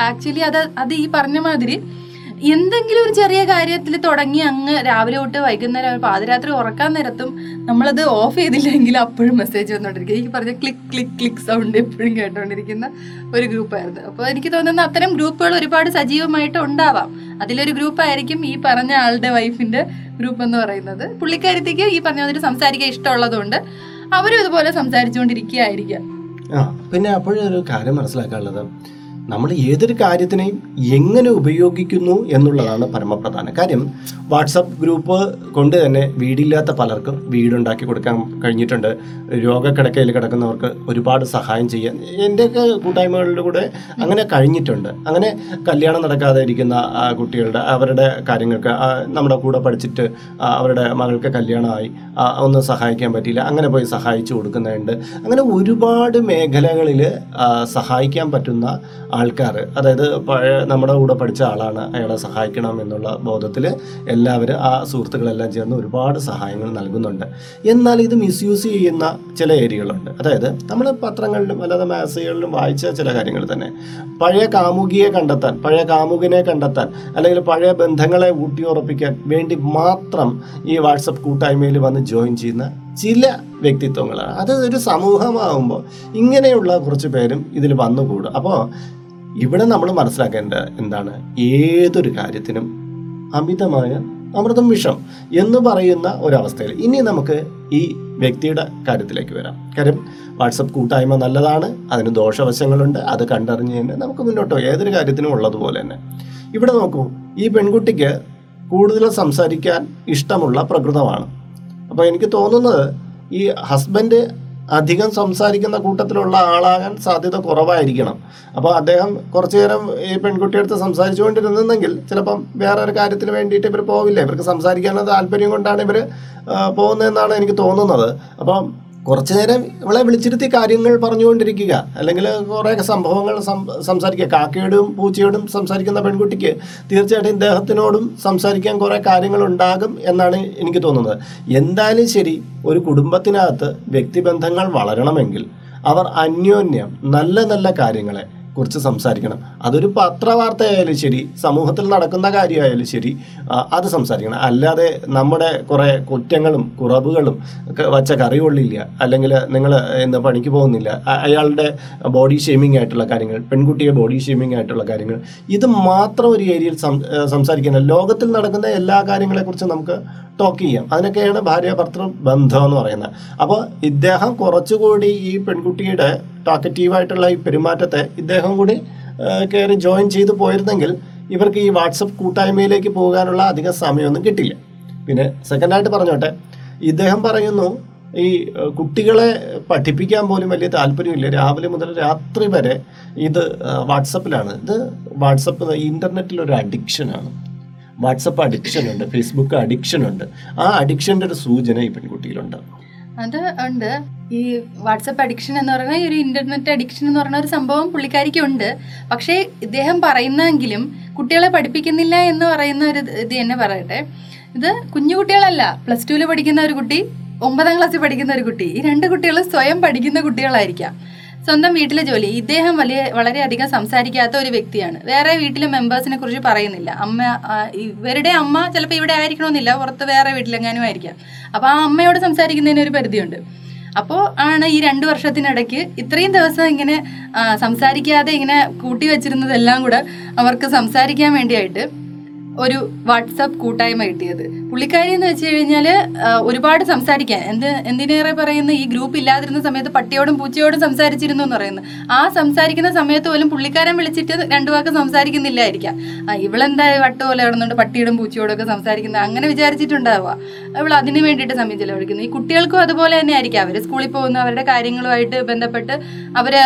Speaker 2: ആക്ച്വലി അത് അത് ഈ പറഞ്ഞ മാതിരി എന്തെങ്കിലും ഒരു ചെറിയ കാര്യത്തിൽ തുടങ്ങി അങ്ങ് രാവിലെ തൊട്ട് വൈകുന്നേരം പാതിരാത്രി ഉറക്കാൻ നേരത്തും നമ്മളത് ഓഫ് ചെയ്തില്ലെങ്കിൽ അപ്പോഴും മെസ്സേജ് വന്നുകൊണ്ടിരിക്കും എനിക്ക് പറഞ്ഞ ക്ലിക്ക് ക്ലിക്ക് ക്ലിക്ക് സൗണ്ട് എപ്പോഴും കേട്ടോണ്ടിരിക്കുന്ന ഒരു ഗ്രൂപ്പായിരുന്നു അപ്പോൾ എനിക്ക് തോന്നുന്ന അത്തരം ഗ്രൂപ്പുകൾ ഒരുപാട് സജീവമായിട്ട് ഉണ്ടാവാം. അതിലൊരു ഗ്രൂപ്പായിരിക്കും ഈ പറഞ്ഞ ആളുടെ വൈഫിന്റെ ഗ്രൂപ്പ് എന്ന് പറയുന്നത്. പുള്ളിക്കാരത്തേക്ക് ഈ പറഞ്ഞ മാതിരി സംസാരിക്കാൻ ഇഷ്ടമുള്ളതുകൊണ്ട് അവരും ഇതുപോലെ സംസാരിച്ചുകൊണ്ടിരിക്കുകയായിരിക്കാം.
Speaker 1: പിന്നെ അപ്പോഴൊരു കാര്യം മനസ്സിലാക്കാനുള്ളത്. നമ്മൾ ഏതൊരു കാര്യത്തിനെയും എങ്ങനെ ഉപയോഗിക്കുന്നു എന്നുള്ളതാണ് പരമപ്രധാന. കാര്യം വാട്സപ്പ് ഗ്രൂപ്പ് കൊണ്ട് തന്നെ വീടില്ലാത്ത പലർക്കും വീടുണ്ടാക്കി കൊടുക്കാൻ കഴിഞ്ഞിട്ടുണ്ട്. രോഗക്കിടക്കയിൽ കിടക്കുന്നവർക്ക് ഒരുപാട് സഹായം ചെയ്യാൻ എന്റെയൊക്കെ കൂട്ടായ്മകളിലൂടെ കൂടെ അങ്ങനെ കഴിഞ്ഞിട്ടുണ്ട്. അങ്ങനെ കല്യാണം നടക്കാതെ ഇരിക്കുന്ന കുട്ടികളുടെ അവരുടെ കാര്യങ്ങൾക്ക് നമ്മുടെ കൂടെ പഠിച്ചിട്ട് അവരുടെ മകൾക്ക് കല്യാണമായി ഒന്നും സഹായിക്കാൻ പറ്റിയില്ല അങ്ങനെ പോയി സഹായിച്ചു കൊടുക്കുന്നുണ്ട്. അങ്ങനെ ഒരുപാട് മേഖലകളിൽ സഹായിക്കാൻ പറ്റുന്ന ആൾക്കാർ അതായത് പഴയ നമ്മുടെ കൂടെ പഠിച്ച ആളാണ് അയാളെ സഹായിക്കണം എന്നുള്ള ബോധത്തിൽ എല്ലാവരും ആ സുഹൃത്തുക്കളെല്ലാം ചേർന്ന് ഒരുപാട് സഹായങ്ങൾ നൽകുന്നുണ്ട്. എന്നാൽ ഇത് മിസ്യൂസ് ചെയ്യുന്ന ചില ഏരിയകളുണ്ട്. അതായത് നമ്മൾ പത്രങ്ങളിലും അല്ലാതെ മാസികകളിലും വായിച്ച ചില കാര്യങ്ങൾ തന്നെ. പഴയ കാമുകിയെ കണ്ടെത്താൻ പഴയ കാമുകിനെ കണ്ടെത്താൻ അല്ലെങ്കിൽ പഴയ ബന്ധങ്ങളെ ഊട്ടിയുറപ്പിക്കാൻ വേണ്ടി മാത്രം ഈ വാട്സപ്പ് കൂട്ടായ്മയിൽ വന്ന് ജോയിൻ ചെയ്യുന്ന ചില വ്യക്തിത്വങ്ങളാണ്. അത് ഒരു സമൂഹമാകുമ്പോൾ ഇങ്ങനെയുള്ള കുറച്ച് പേരും ഇതിൽ വന്നുകൂടും. അപ്പോൾ ഇവിടെ നമ്മൾ മനസ്സിലാക്കേണ്ട എന്താണ്? ഏതൊരു കാര്യത്തിനും അമിതമായ അമൃതം വിഷം എന്ന് പറയുന്ന ഒരവസ്ഥയിൽ ഇനി നമുക്ക് ഈ വ്യക്തിയുടെ കാര്യത്തിലേക്ക് വരാം. കാര്യം വാട്സപ്പ് കൂട്ടായ്മ നല്ലതാണ് അതിന് ദോഷവശങ്ങളുണ്ട് അത് കണ്ടറിഞ്ഞ് തന്നെ നമുക്ക് മുന്നോട്ട് ഏതൊരു കാര്യത്തിനും ഉള്ളതുപോലെ തന്നെ. ഇവിടെ നോക്കൂ ഈ പെൺകുട്ടിക്ക് കൂടുതൽ സംസാരിക്കാൻ ഇഷ്ടമുള്ള പ്രകൃതമാണ്. അപ്പോൾ എനിക്ക് തോന്നുന്നത് ഈ ഹസ്ബൻഡ് അധികം സംസാരിക്കുന്ന കൂട്ടത്തിലുള്ള ആളാകാൻ സാധ്യത കുറവായിരിക്കണം. അപ്പോൾ അദ്ദേഹം കുറച്ചു നേരം ഈ പെൺകുട്ടിയെടുത്ത് സംസാരിച്ചുകൊണ്ടിരുന്നെങ്കിൽ ചിലപ്പം വേറെ ഒരു കാര്യത്തിന് വേണ്ടിയിട്ട് ഇവർ പോവില്ല. ഇവർക്ക് സംസാരിക്കാനുള്ള താല്പര്യം കൊണ്ടാണ് ഇവർ പോകുന്നതെന്നാണ് എനിക്ക് തോന്നുന്നത്. അപ്പം കുറച്ചു നേരം ഇവളെ വിളിച്ചിരുത്തി കാര്യങ്ങൾ പറഞ്ഞുകൊണ്ടിരിക്കുക. അല്ലെങ്കിൽ കുറേ സംഭവങ്ങൾ സംസാരിക്കുക. കാക്കയോടും പൂച്ചയോടും സംസാരിക്കുന്ന പെൺകുട്ടിക്ക് തീർച്ചയായിട്ടും ഇദ്ദേഹത്തിനോടും സംസാരിക്കാൻ കുറേ കാര്യങ്ങൾ ഉണ്ടാകും എന്നാണ് എനിക്ക് തോന്നുന്നത്. എന്തായാലും ശരി ഒരു കുടുംബത്തിനകത്ത് വ്യക്തിബന്ധങ്ങൾ വളരണമെങ്കിൽ അവർ അന്യോന്യം നല്ല നല്ല കാര്യങ്ങളെ കുറിച്ച് സംസാരിക്കണം. അതൊരു പത്രവാർത്തയായാലും ശരി സമൂഹത്തിൽ നടക്കുന്ന കാര്യമായാലും ശരി അത് സംസാരിക്കണം. അല്ലാതെ നമ്മുടെ കുറേ കുറ്റങ്ങളും കുറവുകളും വച്ച കറി കൊള്ളില്ല അല്ലെങ്കിൽ നിങ്ങൾ എന്താ പണിക്ക് പോകുന്നില്ല. അയാളുടെ ബോഡി ഷേമിംഗ് ആയിട്ടുള്ള കാര്യങ്ങൾ പെൺകുട്ടിയെ ബോഡി ഷേമിംഗ് ആയിട്ടുള്ള കാര്യങ്ങൾ ഇത് മാത്രം ഒരു ഏരിയയിൽ സം ഏ, ലോകത്തിൽ നടക്കുന്ന എല്ലാ കാര്യങ്ങളെക്കുറിച്ചും നമുക്ക് ടോക്ക് ചെയ്യാം. അതിനൊക്കെയാണ് ഭാര്യ ഭർത്തൃ ബന്ധം എന്ന് പറയുന്നത്. അപ്പോൾ ഇദ്ദേഹം കുറച്ചുകൂടി ഈ പെൺകുട്ടിയുടെ ടോക്കറ്റീവായിട്ടുള്ള ഈ പെരുമാറ്റത്തെ ഇദ്ദേഹം കൂടി കയറി ജോയിൻ ചെയ്ത് പോയിരുന്നെങ്കിൽ ഇവർക്ക് ഈ വാട്സപ്പ് കൂട്ടായ്മയിലേക്ക് പോകാനുള്ള അധിക സമയമൊന്നും കിട്ടില്ല. പിന്നെ സെക്കൻഡായിട്ട് പറഞ്ഞോട്ടെ ഇദ്ദേഹം പറയുന്നു ഈ കുട്ടികളെ പഠിപ്പിക്കാൻ പോലും വലിയ താല്പര്യമില്ല. രാവിലെ മുതൽ രാത്രി വരെ ഇത് വാട്സപ്പിലാണ് ഇത് വാട്സപ്പ് ഇന്റർനെറ്റിലൊരു അഡിക്ഷനാണ് വാട്സപ്പ് അഡിക്ഷൻ ഉണ്ട് ഫേസ്ബുക്ക് അഡിക്ഷൻ ഉണ്ട്. ആ അഡിക്ഷന്റെ ഒരു സൂചന ഈ പെൺകുട്ടിയിലുണ്ട്.
Speaker 2: അത് ഉണ്ട്. ഈ വാട്സപ്പ് അഡിക്ഷൻ എന്ന് പറയുന്ന ഒരു ഇന്റർനെറ്റ് അഡിക്ഷൻ എന്ന് പറയുന്ന ഒരു സംഭവം പുള്ളിക്കാരിക്ക് ഉണ്ട്. പക്ഷേ ഇദ്ദേഹം പറയുന്നെങ്കിലും കുട്ടികളെ പഠിപ്പിക്കുന്നില്ല എന്ന് പറയുന്ന ഒരു ഇത് തന്നെ പറയട്ടെ. ഇത് കുഞ്ഞു കുട്ടികളല്ല പ്ലസ് ടുവിൽ പഠിക്കുന്ന ഒരു കുട്ടി ഒമ്പതാം ക്ലാസ്സിൽ പഠിക്കുന്ന ഒരു കുട്ടി. ഈ രണ്ട് കുട്ടികൾ സ്വയം പഠിക്കുന്ന കുട്ടികളായിരിക്കാം. സ്വന്തം വീട്ടിലെ ജോലി. ഇദ്ദേഹം വലിയ വളരെയധികം സംസാരിക്കാത്ത ഒരു വ്യക്തിയാണ്. വേറെ വീട്ടിലെ മെമ്പേഴ്സിനെ കുറിച്ച് പറയുന്നില്ല. അമ്മ ഇവരുടെ അമ്മ ചിലപ്പോൾ ഇവിടെ ആയിരിക്കണമെന്നില്ല. പുറത്ത് വേറെ വീട്ടിലെങ്ങാനും ആയിരിക്കാം. അപ്പോൾ ആ അമ്മയോട് സംസാരിക്കുന്നതിന് ഒരു പരിധിയുണ്ട്. അപ്പോൾ ആണ് ഈ രണ്ട് വർഷത്തിനിടയ്ക്ക് ഇത്രയും ദിവസം ഇങ്ങനെ സംസാരിക്കാതെ ഇങ്ങനെ കൂട്ടി വെച്ചിരുന്നതെല്ലാം കൂടെ അവർക്ക് സംസാരിക്കാൻ വേണ്ടിയായിട്ട് ഒരു വാട്സപ്പ് കൂട്ടായ്മ കിട്ടിയത്. പുള്ളിക്കാരി എന്ന് വെച്ച് കഴിഞ്ഞാൽ ഒരുപാട് സംസാരിക്കാൻ. എന്ത് എന്തിനേറെ പറയുന്ന? ഈ ഗ്രൂപ്പ് ഇല്ലാതിരുന്ന സമയത്ത് പട്ടിയോടും പൂച്ചയോടും സംസാരിച്ചിരുന്നു എന്ന് പറയുന്നത് ആ സംസാരിക്കുന്ന സമയത്ത് പോലും പുള്ളിക്കാരൻ വിളിച്ചിട്ട് രണ്ടു വാക്ക് സംസാരിക്കുന്നില്ലായിരിക്കാം. ആ ഇവളെന്താ വട്ട പോലെ ഇടുന്നുണ്ട് പട്ടിയോടും പൂച്ചയോടും ഒക്കെ സംസാരിക്കുന്നത്? അങ്ങനെ വിചാരിച്ചിട്ടുണ്ടാവുക. അവൾ അതിന് വേണ്ടിയിട്ട് സമയം ചെലവഴിക്കുന്നു. ഈ കുട്ടികൾക്കും അതുപോലെ തന്നെ ആയിരിക്കും. അവർ സ്കൂളിൽ പോകുന്നു അവരുടെ കാര്യങ്ങളുമായിട്ട് ബന്ധപ്പെട്ട് അവർ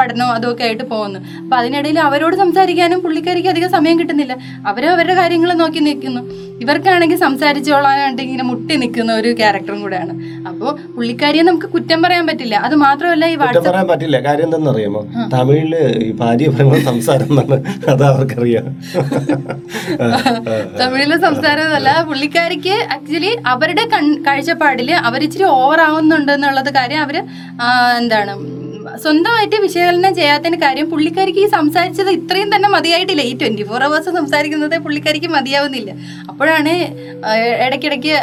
Speaker 2: പഠനവും അതുമൊക്കെ ആയിട്ട് പോകുന്നു. അപ്പം അതിനിടയിൽ അവരോട് സംസാരിക്കാനും പുള്ളിക്കാരിക്ക് അധികം സമയം കിട്ടുന്നില്ല. അവർ അവരുടെ കാര്യങ്ങൾ നോക്കി നിൽക്കുന്നു. ഇവർക്കാണെങ്കിൽ സംസാരിച്ചോളാനായിട്ട് ഇങ്ങനെ മുട്ടി നിൽക്കുന്ന ഒരു ക്യാരക്ടറും കൂടെയാണ്. അപ്പോൾ പുള്ളിക്കാരിയെ നമുക്ക് കുറ്റം പറയാൻ പറ്റില്ല. അത് മാത്രമല്ല ഈ വാട്സപ്പ്
Speaker 1: പറയാൻ പറ്റില്ല. കാര്യം എന്തെന്നറിയാമോ തമിഴിൽ ഈ ഭാര്യ പറയുമ്പോൾ സംസാരം എന്നാണ് അത് അവർക്കറിയാം.
Speaker 2: തമിഴിലെ സംസാരം എന്നല്ല പുള്ളിക്കാരിക്ക് ആക്ച്വലി അവരുടെ കൺ കാഴ്ചപ്പാടിൽ അവരിച്ചിരി ഓവർ ആവുന്നുണ്ട് എന്നുള്ളത് കാര്യം അവർ എന്താണ് സ്വന്തമായിട്ട് വിശകലനം ചെയ്യാത്തതിന് കാര്യം പുള്ളിക്കാരിക്ക് ഈ സംസാരിച്ചത് ഇത്രയും തന്നെ മതിയായിട്ടില്ല. ഈ ട്വന്റി ഫോർ അവേഴ്സ് സംസാരിക്കുന്നത് പുള്ളിക്കാരിക്ക് മതിയാവുന്നില്ല. അപ്പോഴാണ് ഇടയ്ക്കിടയ്ക്ക്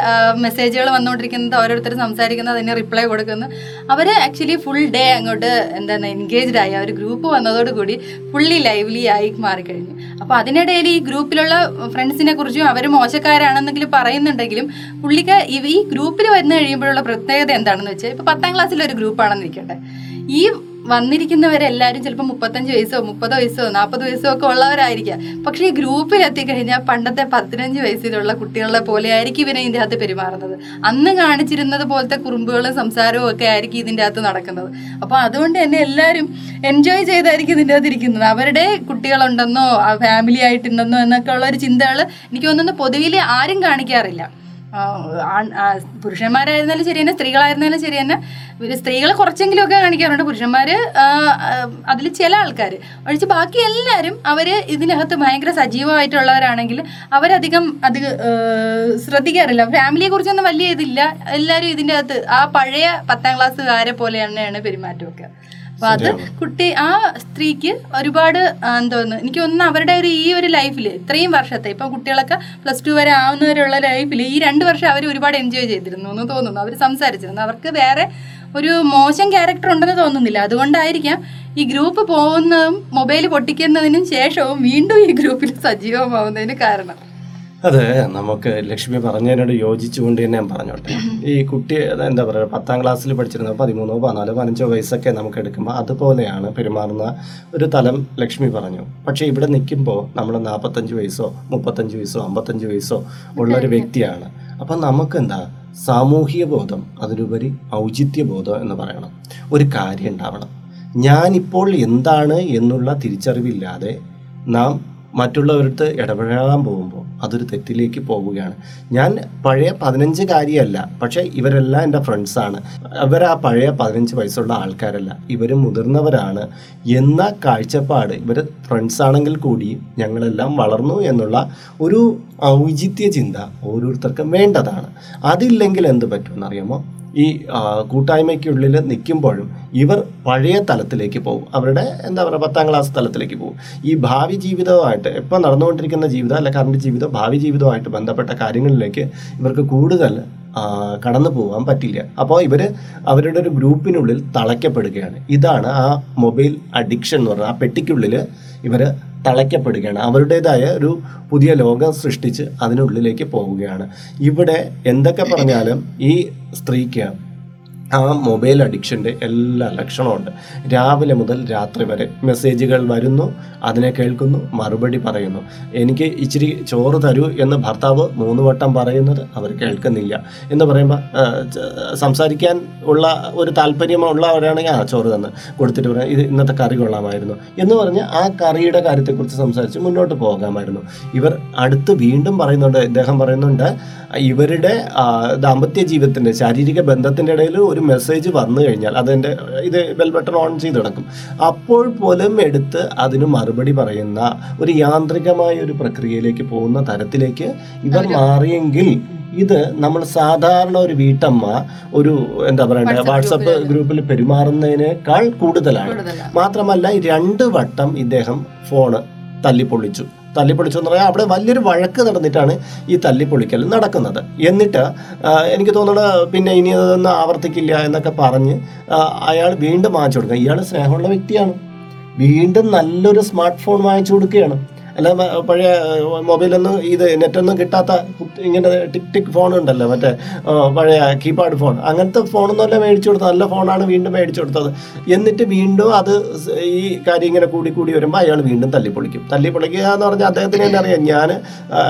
Speaker 2: മെസ്സേജുകൾ വന്നുകൊണ്ടിരിക്കുന്നത് ഓരോരുത്തർ സംസാരിക്കുന്നത് അതിന് റിപ്ലൈ കൊടുക്കുന്നത് അവർ ആക്ച്വലി ഫുൾ ഡേ അങ്ങോട്ട് എന്താണ് എൻഗേജ്ഡ് ആയി. ആ ഒരു ഗ്രൂപ്പ് വന്നതോടുകൂടി ഫുള്ളി ലൈവ്ലി ആയി മാറിക്കഴിഞ്ഞു. അപ്പോൾ അതിനിടയിൽ ഈ ഗ്രൂപ്പിലുള്ള ഫ്രണ്ട്സിനെ കുറിച്ചും അവർ മോശക്കാരാണെന്നെങ്കിലും പറയുന്നുണ്ടെങ്കിലും പുള്ളിക്ക് ഈ ഗ്രൂപ്പിൽ വന്നു കഴിയുമ്പോഴുള്ള പ്രത്യേകത എന്താണെന്ന് വെച്ചാൽ ഇപ്പോൾ പത്താം ക്ലാസ്സിലെ ഒരു ഗ്രൂപ്പാണെന്ന് ഇരിക്കട്ടെ. ഈ വന്നിരിക്കുന്നവരെല്ലാവരും ചിലപ്പോൾ മുപ്പത്തഞ്ച് വയസ്സോ മുപ്പത് വയസ്സോ നാൽപ്പത് വയസ്സോ ഒക്കെ ഉള്ളവരായിരിക്കാം. പക്ഷേ ഈ ഗ്രൂപ്പിൽ എത്തിക്കഴിഞ്ഞാൽ പണ്ടത്തെ പതിനഞ്ച് വയസ്സിലുള്ള കുട്ടികളെ പോലെ ആയിരിക്കും ഇവനെ ഇതിന്റെ അകത്ത് പെരുമാറുന്നത്. അന്ന് കാണിച്ചിരുന്നത് പോലത്തെ കുറുമ്പുകളും സംസാരവും ഒക്കെ ആയിരിക്കും ഇതിന്റെ അകത്ത് നടക്കുന്നത്. അപ്പോൾ അതുകൊണ്ട് തന്നെ എല്ലാവരും എൻജോയ് ചെയ്തായിരിക്കും ഇതിന്റെ അകത്ത് ഇരിക്കുന്നത്. അവരുടെ കുട്ടികളുണ്ടെന്നോ ഫാമിലി ആയിട്ടുണ്ടെന്നോ എന്നൊക്കെ ഉള്ള ഒരു ചിന്തകൾ എനിക്ക് തോന്നുന്നു പൊതുവിൽ ആരും കാണിക്കാറില്ല. പുരുഷന്മാരായിരുന്നാലും ശരി തന്നെ സ്ത്രീകളായിരുന്നാലും ശരി തന്നെ സ്ത്രീകൾ കുറച്ചെങ്കിലുമൊക്കെ കാണിക്കാറുണ്ട്. പുരുഷന്മാർ അതിൽ ചില ആൾക്കാർ ഒഴിച്ച് ബാക്കി എല്ലാവരും അവർ ഇതിനകത്ത് ഭയങ്കര സജീവമായിട്ടുള്ളവരാണെങ്കിൽ അവരധികം അത് ശ്രദ്ധിക്കാറില്ല. ഫാമിലിയെ കുറിച്ചൊന്നും വലിയ ഇതില്ല. എല്ലാവരും ഇതിന്റെ അകത്ത് ആ പഴയ പത്താം ക്ലാസ്സുകാരെ പോലെ തന്നെയാണ് പെരുമാറ്റമൊക്കെ. അപ്പൊ അത് കുട്ടി ആ സ്ത്രീക്ക് ഒരുപാട് എന്തോന്ന് എനിക്ക് തോന്നുന്നു അവരുടെ ഒരു ഈ ഒരു ലൈഫിൽ ഇത്രയും വർഷത്തെ ഇപ്പൊ കുട്ടികളൊക്കെ പ്ലസ് ടു വരെ ആവുന്നവരുള്ള ലൈഫിൽ ഈ രണ്ട് വർഷം അവർ ഒരുപാട് എൻജോയ് ചെയ്തിരുന്നു എന്ന് തോന്നുന്നു. അവർ സംസാരിച്ചിരുന്നു. അവർക്ക് വേറെ ഒരു മോശം ക്യാരക്ടർ ഉണ്ടെന്ന് തോന്നുന്നില്ല. അതുകൊണ്ടായിരിക്കാം ഈ ഗ്രൂപ്പ് പോകുന്നതും മൊബൈൽ പൊട്ടിക്കുന്നതിനും ശേഷവും വീണ്ടും ഈ ഗ്രൂപ്പിൽ സജീവമാവുന്നതിന് കാരണം.
Speaker 1: അത് നമുക്ക് ലക്ഷ്മി പറഞ്ഞതിനോട് യോജിച്ചുകൊണ്ട് തന്നെ ഞാൻ പറഞ്ഞോട്ടെ. ഈ കുട്ടി എന്താ പറയുക പത്താം ക്ലാസ്സിൽ പഠിച്ചിരുന്ന പതിമൂന്നോ പതിനാലോ പതിനഞ്ചോ വയസ്സൊക്കെ നമുക്ക് എടുക്കുമ്പോൾ അതുപോലെയാണ് പെരുമാറുന്ന ഒരു തലം ലക്ഷ്മി പറഞ്ഞു. പക്ഷേ ഇവിടെ നിൽക്കുമ്പോൾ നമ്മൾ നാൽപ്പത്തഞ്ച് വയസ്സോ മുപ്പത്തഞ്ച് വയസ്സോ അമ്പത്തഞ്ച് വയസ്സോ ഉള്ള ഒരു വ്യക്തിയാണ്. അപ്പം നമുക്കെന്താ? സാമൂഹിക ബോധം അതിലുപരി ഔചിത്യ ബോധം എന്ന് പറയണം. ഒരു കാര്യം ഉണ്ടാവണം. ഞാനിപ്പോൾ എന്താണ് എന്നുള്ള തിരിച്ചറിവില്ലാതെ നാം മറ്റുള്ളവരടുത്ത് ഇടപഴകാൻ പോകുമ്പോൾ അതൊരു തെറ്റിലേക്ക് പോവുകയാണ് ഞാൻ പഴയ പതിനഞ്ച് കാര്യമല്ല പക്ഷേ ഇവരെല്ലാം എന്റെ ഫ്രണ്ട്സാണ് അവർ ആ പഴയ പതിനഞ്ച് വയസ്സുള്ള ആൾക്കാരല്ല. ഇവർ മുതിർന്നവരാണ് എന്ന കാഴ്ചപ്പാട് ഇവർ ഫ്രണ്ട്സാണെങ്കിൽ കൂടി ഞങ്ങളെല്ലാം വളർന്നു എന്നുള്ള ഒരു ഔചിത്യ ചിന്ത ഓരോരുത്തർക്കും വേണ്ടതാണ്. അതില്ലെങ്കിൽ എന്ത് പറ്റുമെന്നറിയാമോ? ഈ കൂട്ടായ്മയ്ക്കുള്ളിൽ നിൽക്കുമ്പോഴും ഇവർ പഴയ തലത്തിലേക്ക് പോകും. അവരുടെ എന്താ പറയുക പത്താം ക്ലാസ് തലത്തിലേക്ക് പോകും. ഈ ഭാവി ജീവിതമായിട്ട് ഇപ്പോൾ നടന്നുകൊണ്ടിരിക്കുന്ന ജീവിതം അല്ല കറണ്ട് ജീവിതം ഭാവി ജീവിതമായിട്ട് ബന്ധപ്പെട്ട കാര്യങ്ങളിലേക്ക് ഇവർക്ക് കൂടുതൽ കടന്നു പോകാൻ പറ്റില്ല. അപ്പോൾ ഇവർ അവരുടെ ഒരു ഗ്രൂപ്പിനുള്ളിൽ തളയ്ക്കപ്പെടുകയാണ്. ഇതാണ് ആ മൊബൈൽ അഡിക്ഷൻ എന്ന് പറഞ്ഞാൽ ആ പെട്ടിക്കുള്ളിൽ ഇവർ തളയ്ക്കപ്പെടുകയാണ്. അവരുടേതായ ഒരു പുതിയ ലോകം സൃഷ്ടിച്ച് അതിനുള്ളിലേക്ക് പോവുകയാണ് ഇവിടെ എന്തൊക്കെ പറഞ്ഞാലും ഈ സ്ത്രീക്ക് ആ മൊബൈൽ അഡിക്ഷന്റെ എല്ലാ ലക്ഷണമുണ്ട്. രാവിലെ മുതൽ രാത്രി വരെ മെസ്സേജുകൾ വരുന്നു അതിനെ കേൾക്കുന്നു മറുപടി പറയുന്നു. എനിക്ക് ഇച്ചിരി ചോറ് തരൂ എന്ന് ഭർത്താവ് മൂന്ന് വട്ടം പറയുന്നത് അവർ കേൾക്കുന്നില്ല. എന്ന് പറയുമ്പോൾ സംസാരിക്കാൻ ഉള്ള ഒരു താല്പര്യമുള്ളവരാണെങ്കിൽ ആ ചോറ് തന്ന് കൊടുത്തിട്ട് പറയാം ഇത് ഇന്നത്തെ കറി കൊള്ളാമായിരുന്നു. എന്ന് പറഞ്ഞ് ആ കറിയുടെ കാര്യത്തെക്കുറിച്ച് സംസാരിച്ച് മുന്നോട്ട് പോകാമായിരുന്നു. ഇവർ അടുത്ത് വീണ്ടും പറയുന്നുണ്ട് ഇദ്ദേഹം പറയുന്നുണ്ട് ഇവരുടെ ദാമ്പത്യ ജീവിതത്തിന്റെ ശാരീരിക ബന്ധത്തിന്റെ ഇടയിൽ ഒരു മെസ്സേജ് വന്നു കഴിഞ്ഞാൽ അതെന്റെ ഇത് ബെൽ ബട്ടൺ ഓൺ ചെയ്ത് കിടക്കും അപ്പോൾ പോലും എടുത്ത് അതിന് മറുപടി പറയുന്ന ഒരു യാന്ത്രികമായ ഒരു പ്രക്രിയയിലേക്ക് പോകുന്ന തരത്തിലേക്ക് ഇവർ മാറിയെങ്കിൽ ഇത് നമ്മൾ സാധാരണ ഒരു വീട്ടമ്മ ഒരു എന്താ പറയണ്ടേ വാട്സപ്പ്
Speaker 2: ഗ്രൂപ്പിൽ
Speaker 1: പെരുമാറുന്നതിനേക്കാൾ കൂടുതലാണ്.
Speaker 2: കൂടുതലാണ്.
Speaker 1: മാത്രമല്ല രണ്ട് വട്ടം ഇദ്ദേഹം ഫോണ് തല്ലിപ്പൊളിച്ചു തല്ലിപ്പൊളിച്ചു എന്ന് പറയാം. അവിടെ വലിയൊരു വഴക്ക് നടന്നിട്ടാണ് ഈ തല്ലിപ്പൊളിക്കൽ നടക്കുന്നത്. എന്നിട്ട് എനിക്ക് തോന്നുന്നത് പിന്നെ ഇനി അതൊന്നും ആവർത്തിക്കില്ല എന്നൊക്കെ പറഞ്ഞ് അയാൾ വീണ്ടും വാങ്ങിച്ചു കൊടുക്കുക ഇയാൾ സ്നേഹമുള്ള വ്യക്തിയാണ്. വീണ്ടും നല്ലൊരു സ്മാർട്ട് ഫോൺ വാങ്ങിച്ചു കൊടുക്കുകയാണ്. അല്ല പഴയ മൊബൈലൊന്നും ഇത് നെറ്റൊന്നും കിട്ടാത്ത ഇങ്ങനെ ടിക് ടിക് ഫോൺ ഉണ്ടല്ലോ മറ്റേ പഴയ കീപാഡ് ഫോൺ. അങ്ങനത്തെ ഫോണൊന്നുമല്ല മേടിച്ചു കൊടുത്തത്. നല്ല ഫോണാണ് വീണ്ടും മേടിച്ചു കൊടുത്തത്. എന്നിട്ട് വീണ്ടും അത് ഈ കാര്യം ഇങ്ങനെ കൂടി കൂടി വരുമ്പോൾ അയാൾ വീണ്ടും തല്ലിപ്പൊളിക്കും. തല്ലിപ്പൊളിക്കുക എന്ന് പറഞ്ഞാൽ അദ്ദേഹത്തിന് തന്നെ അറിയാം. ഞാൻ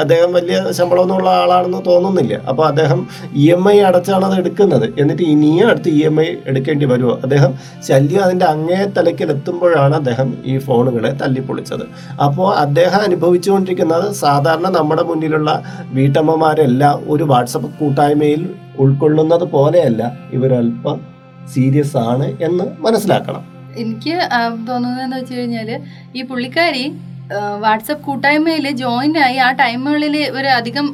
Speaker 1: അദ്ദേഹം വലിയ ശമ്പളമൊന്നുമുള്ള ആളാണെന്ന് തോന്നുന്നില്ല. അപ്പോൾ അദ്ദേഹം ഇ എം ഐ അടച്ചാണ് അത് എടുക്കുന്നത്. എന്നിട്ട് ഇനിയും അടുത്ത് ഇ എം ഐ എടുക്കേണ്ടി വരുമോ അദ്ദേഹം ശല്യം അതിന്റെ അങ്ങേ തലയ്ക്കിലെത്തുമ്പോഴാണ് അദ്ദേഹം ഈ ഫോണുകളെ തല്ലിപ്പൊളിച്ചത്. അപ്പോൾ അദ്ദേഹം അനുഭവിച്ചുകൊണ്ടിരിക്കുന്നത് സാധാരണ നമ്മുടെ മുന്നിലുള്ള വീട്ടമ്മമാരെല്ലാം ഒരു വാട്സപ്പ് കൂട്ടായ്മയിൽ ഉൾക്കൊള്ളുന്നത് പോലെയല്ല. ഇവരല്പം സീരിയസ് ആണ് എന്ന് മനസ്സിലാക്കണം.
Speaker 2: എനിക്ക് തോന്നുന്നതെന്ന് വെച്ച് കഴിഞ്ഞാൽ ഈ പുള്ളിക്കാരി വാട്സപ്പ് കൂട്ടായ്മയിൽ ജോയിൻ ആയി ആ ടൈമുകളിൽ ഇവർ അധികം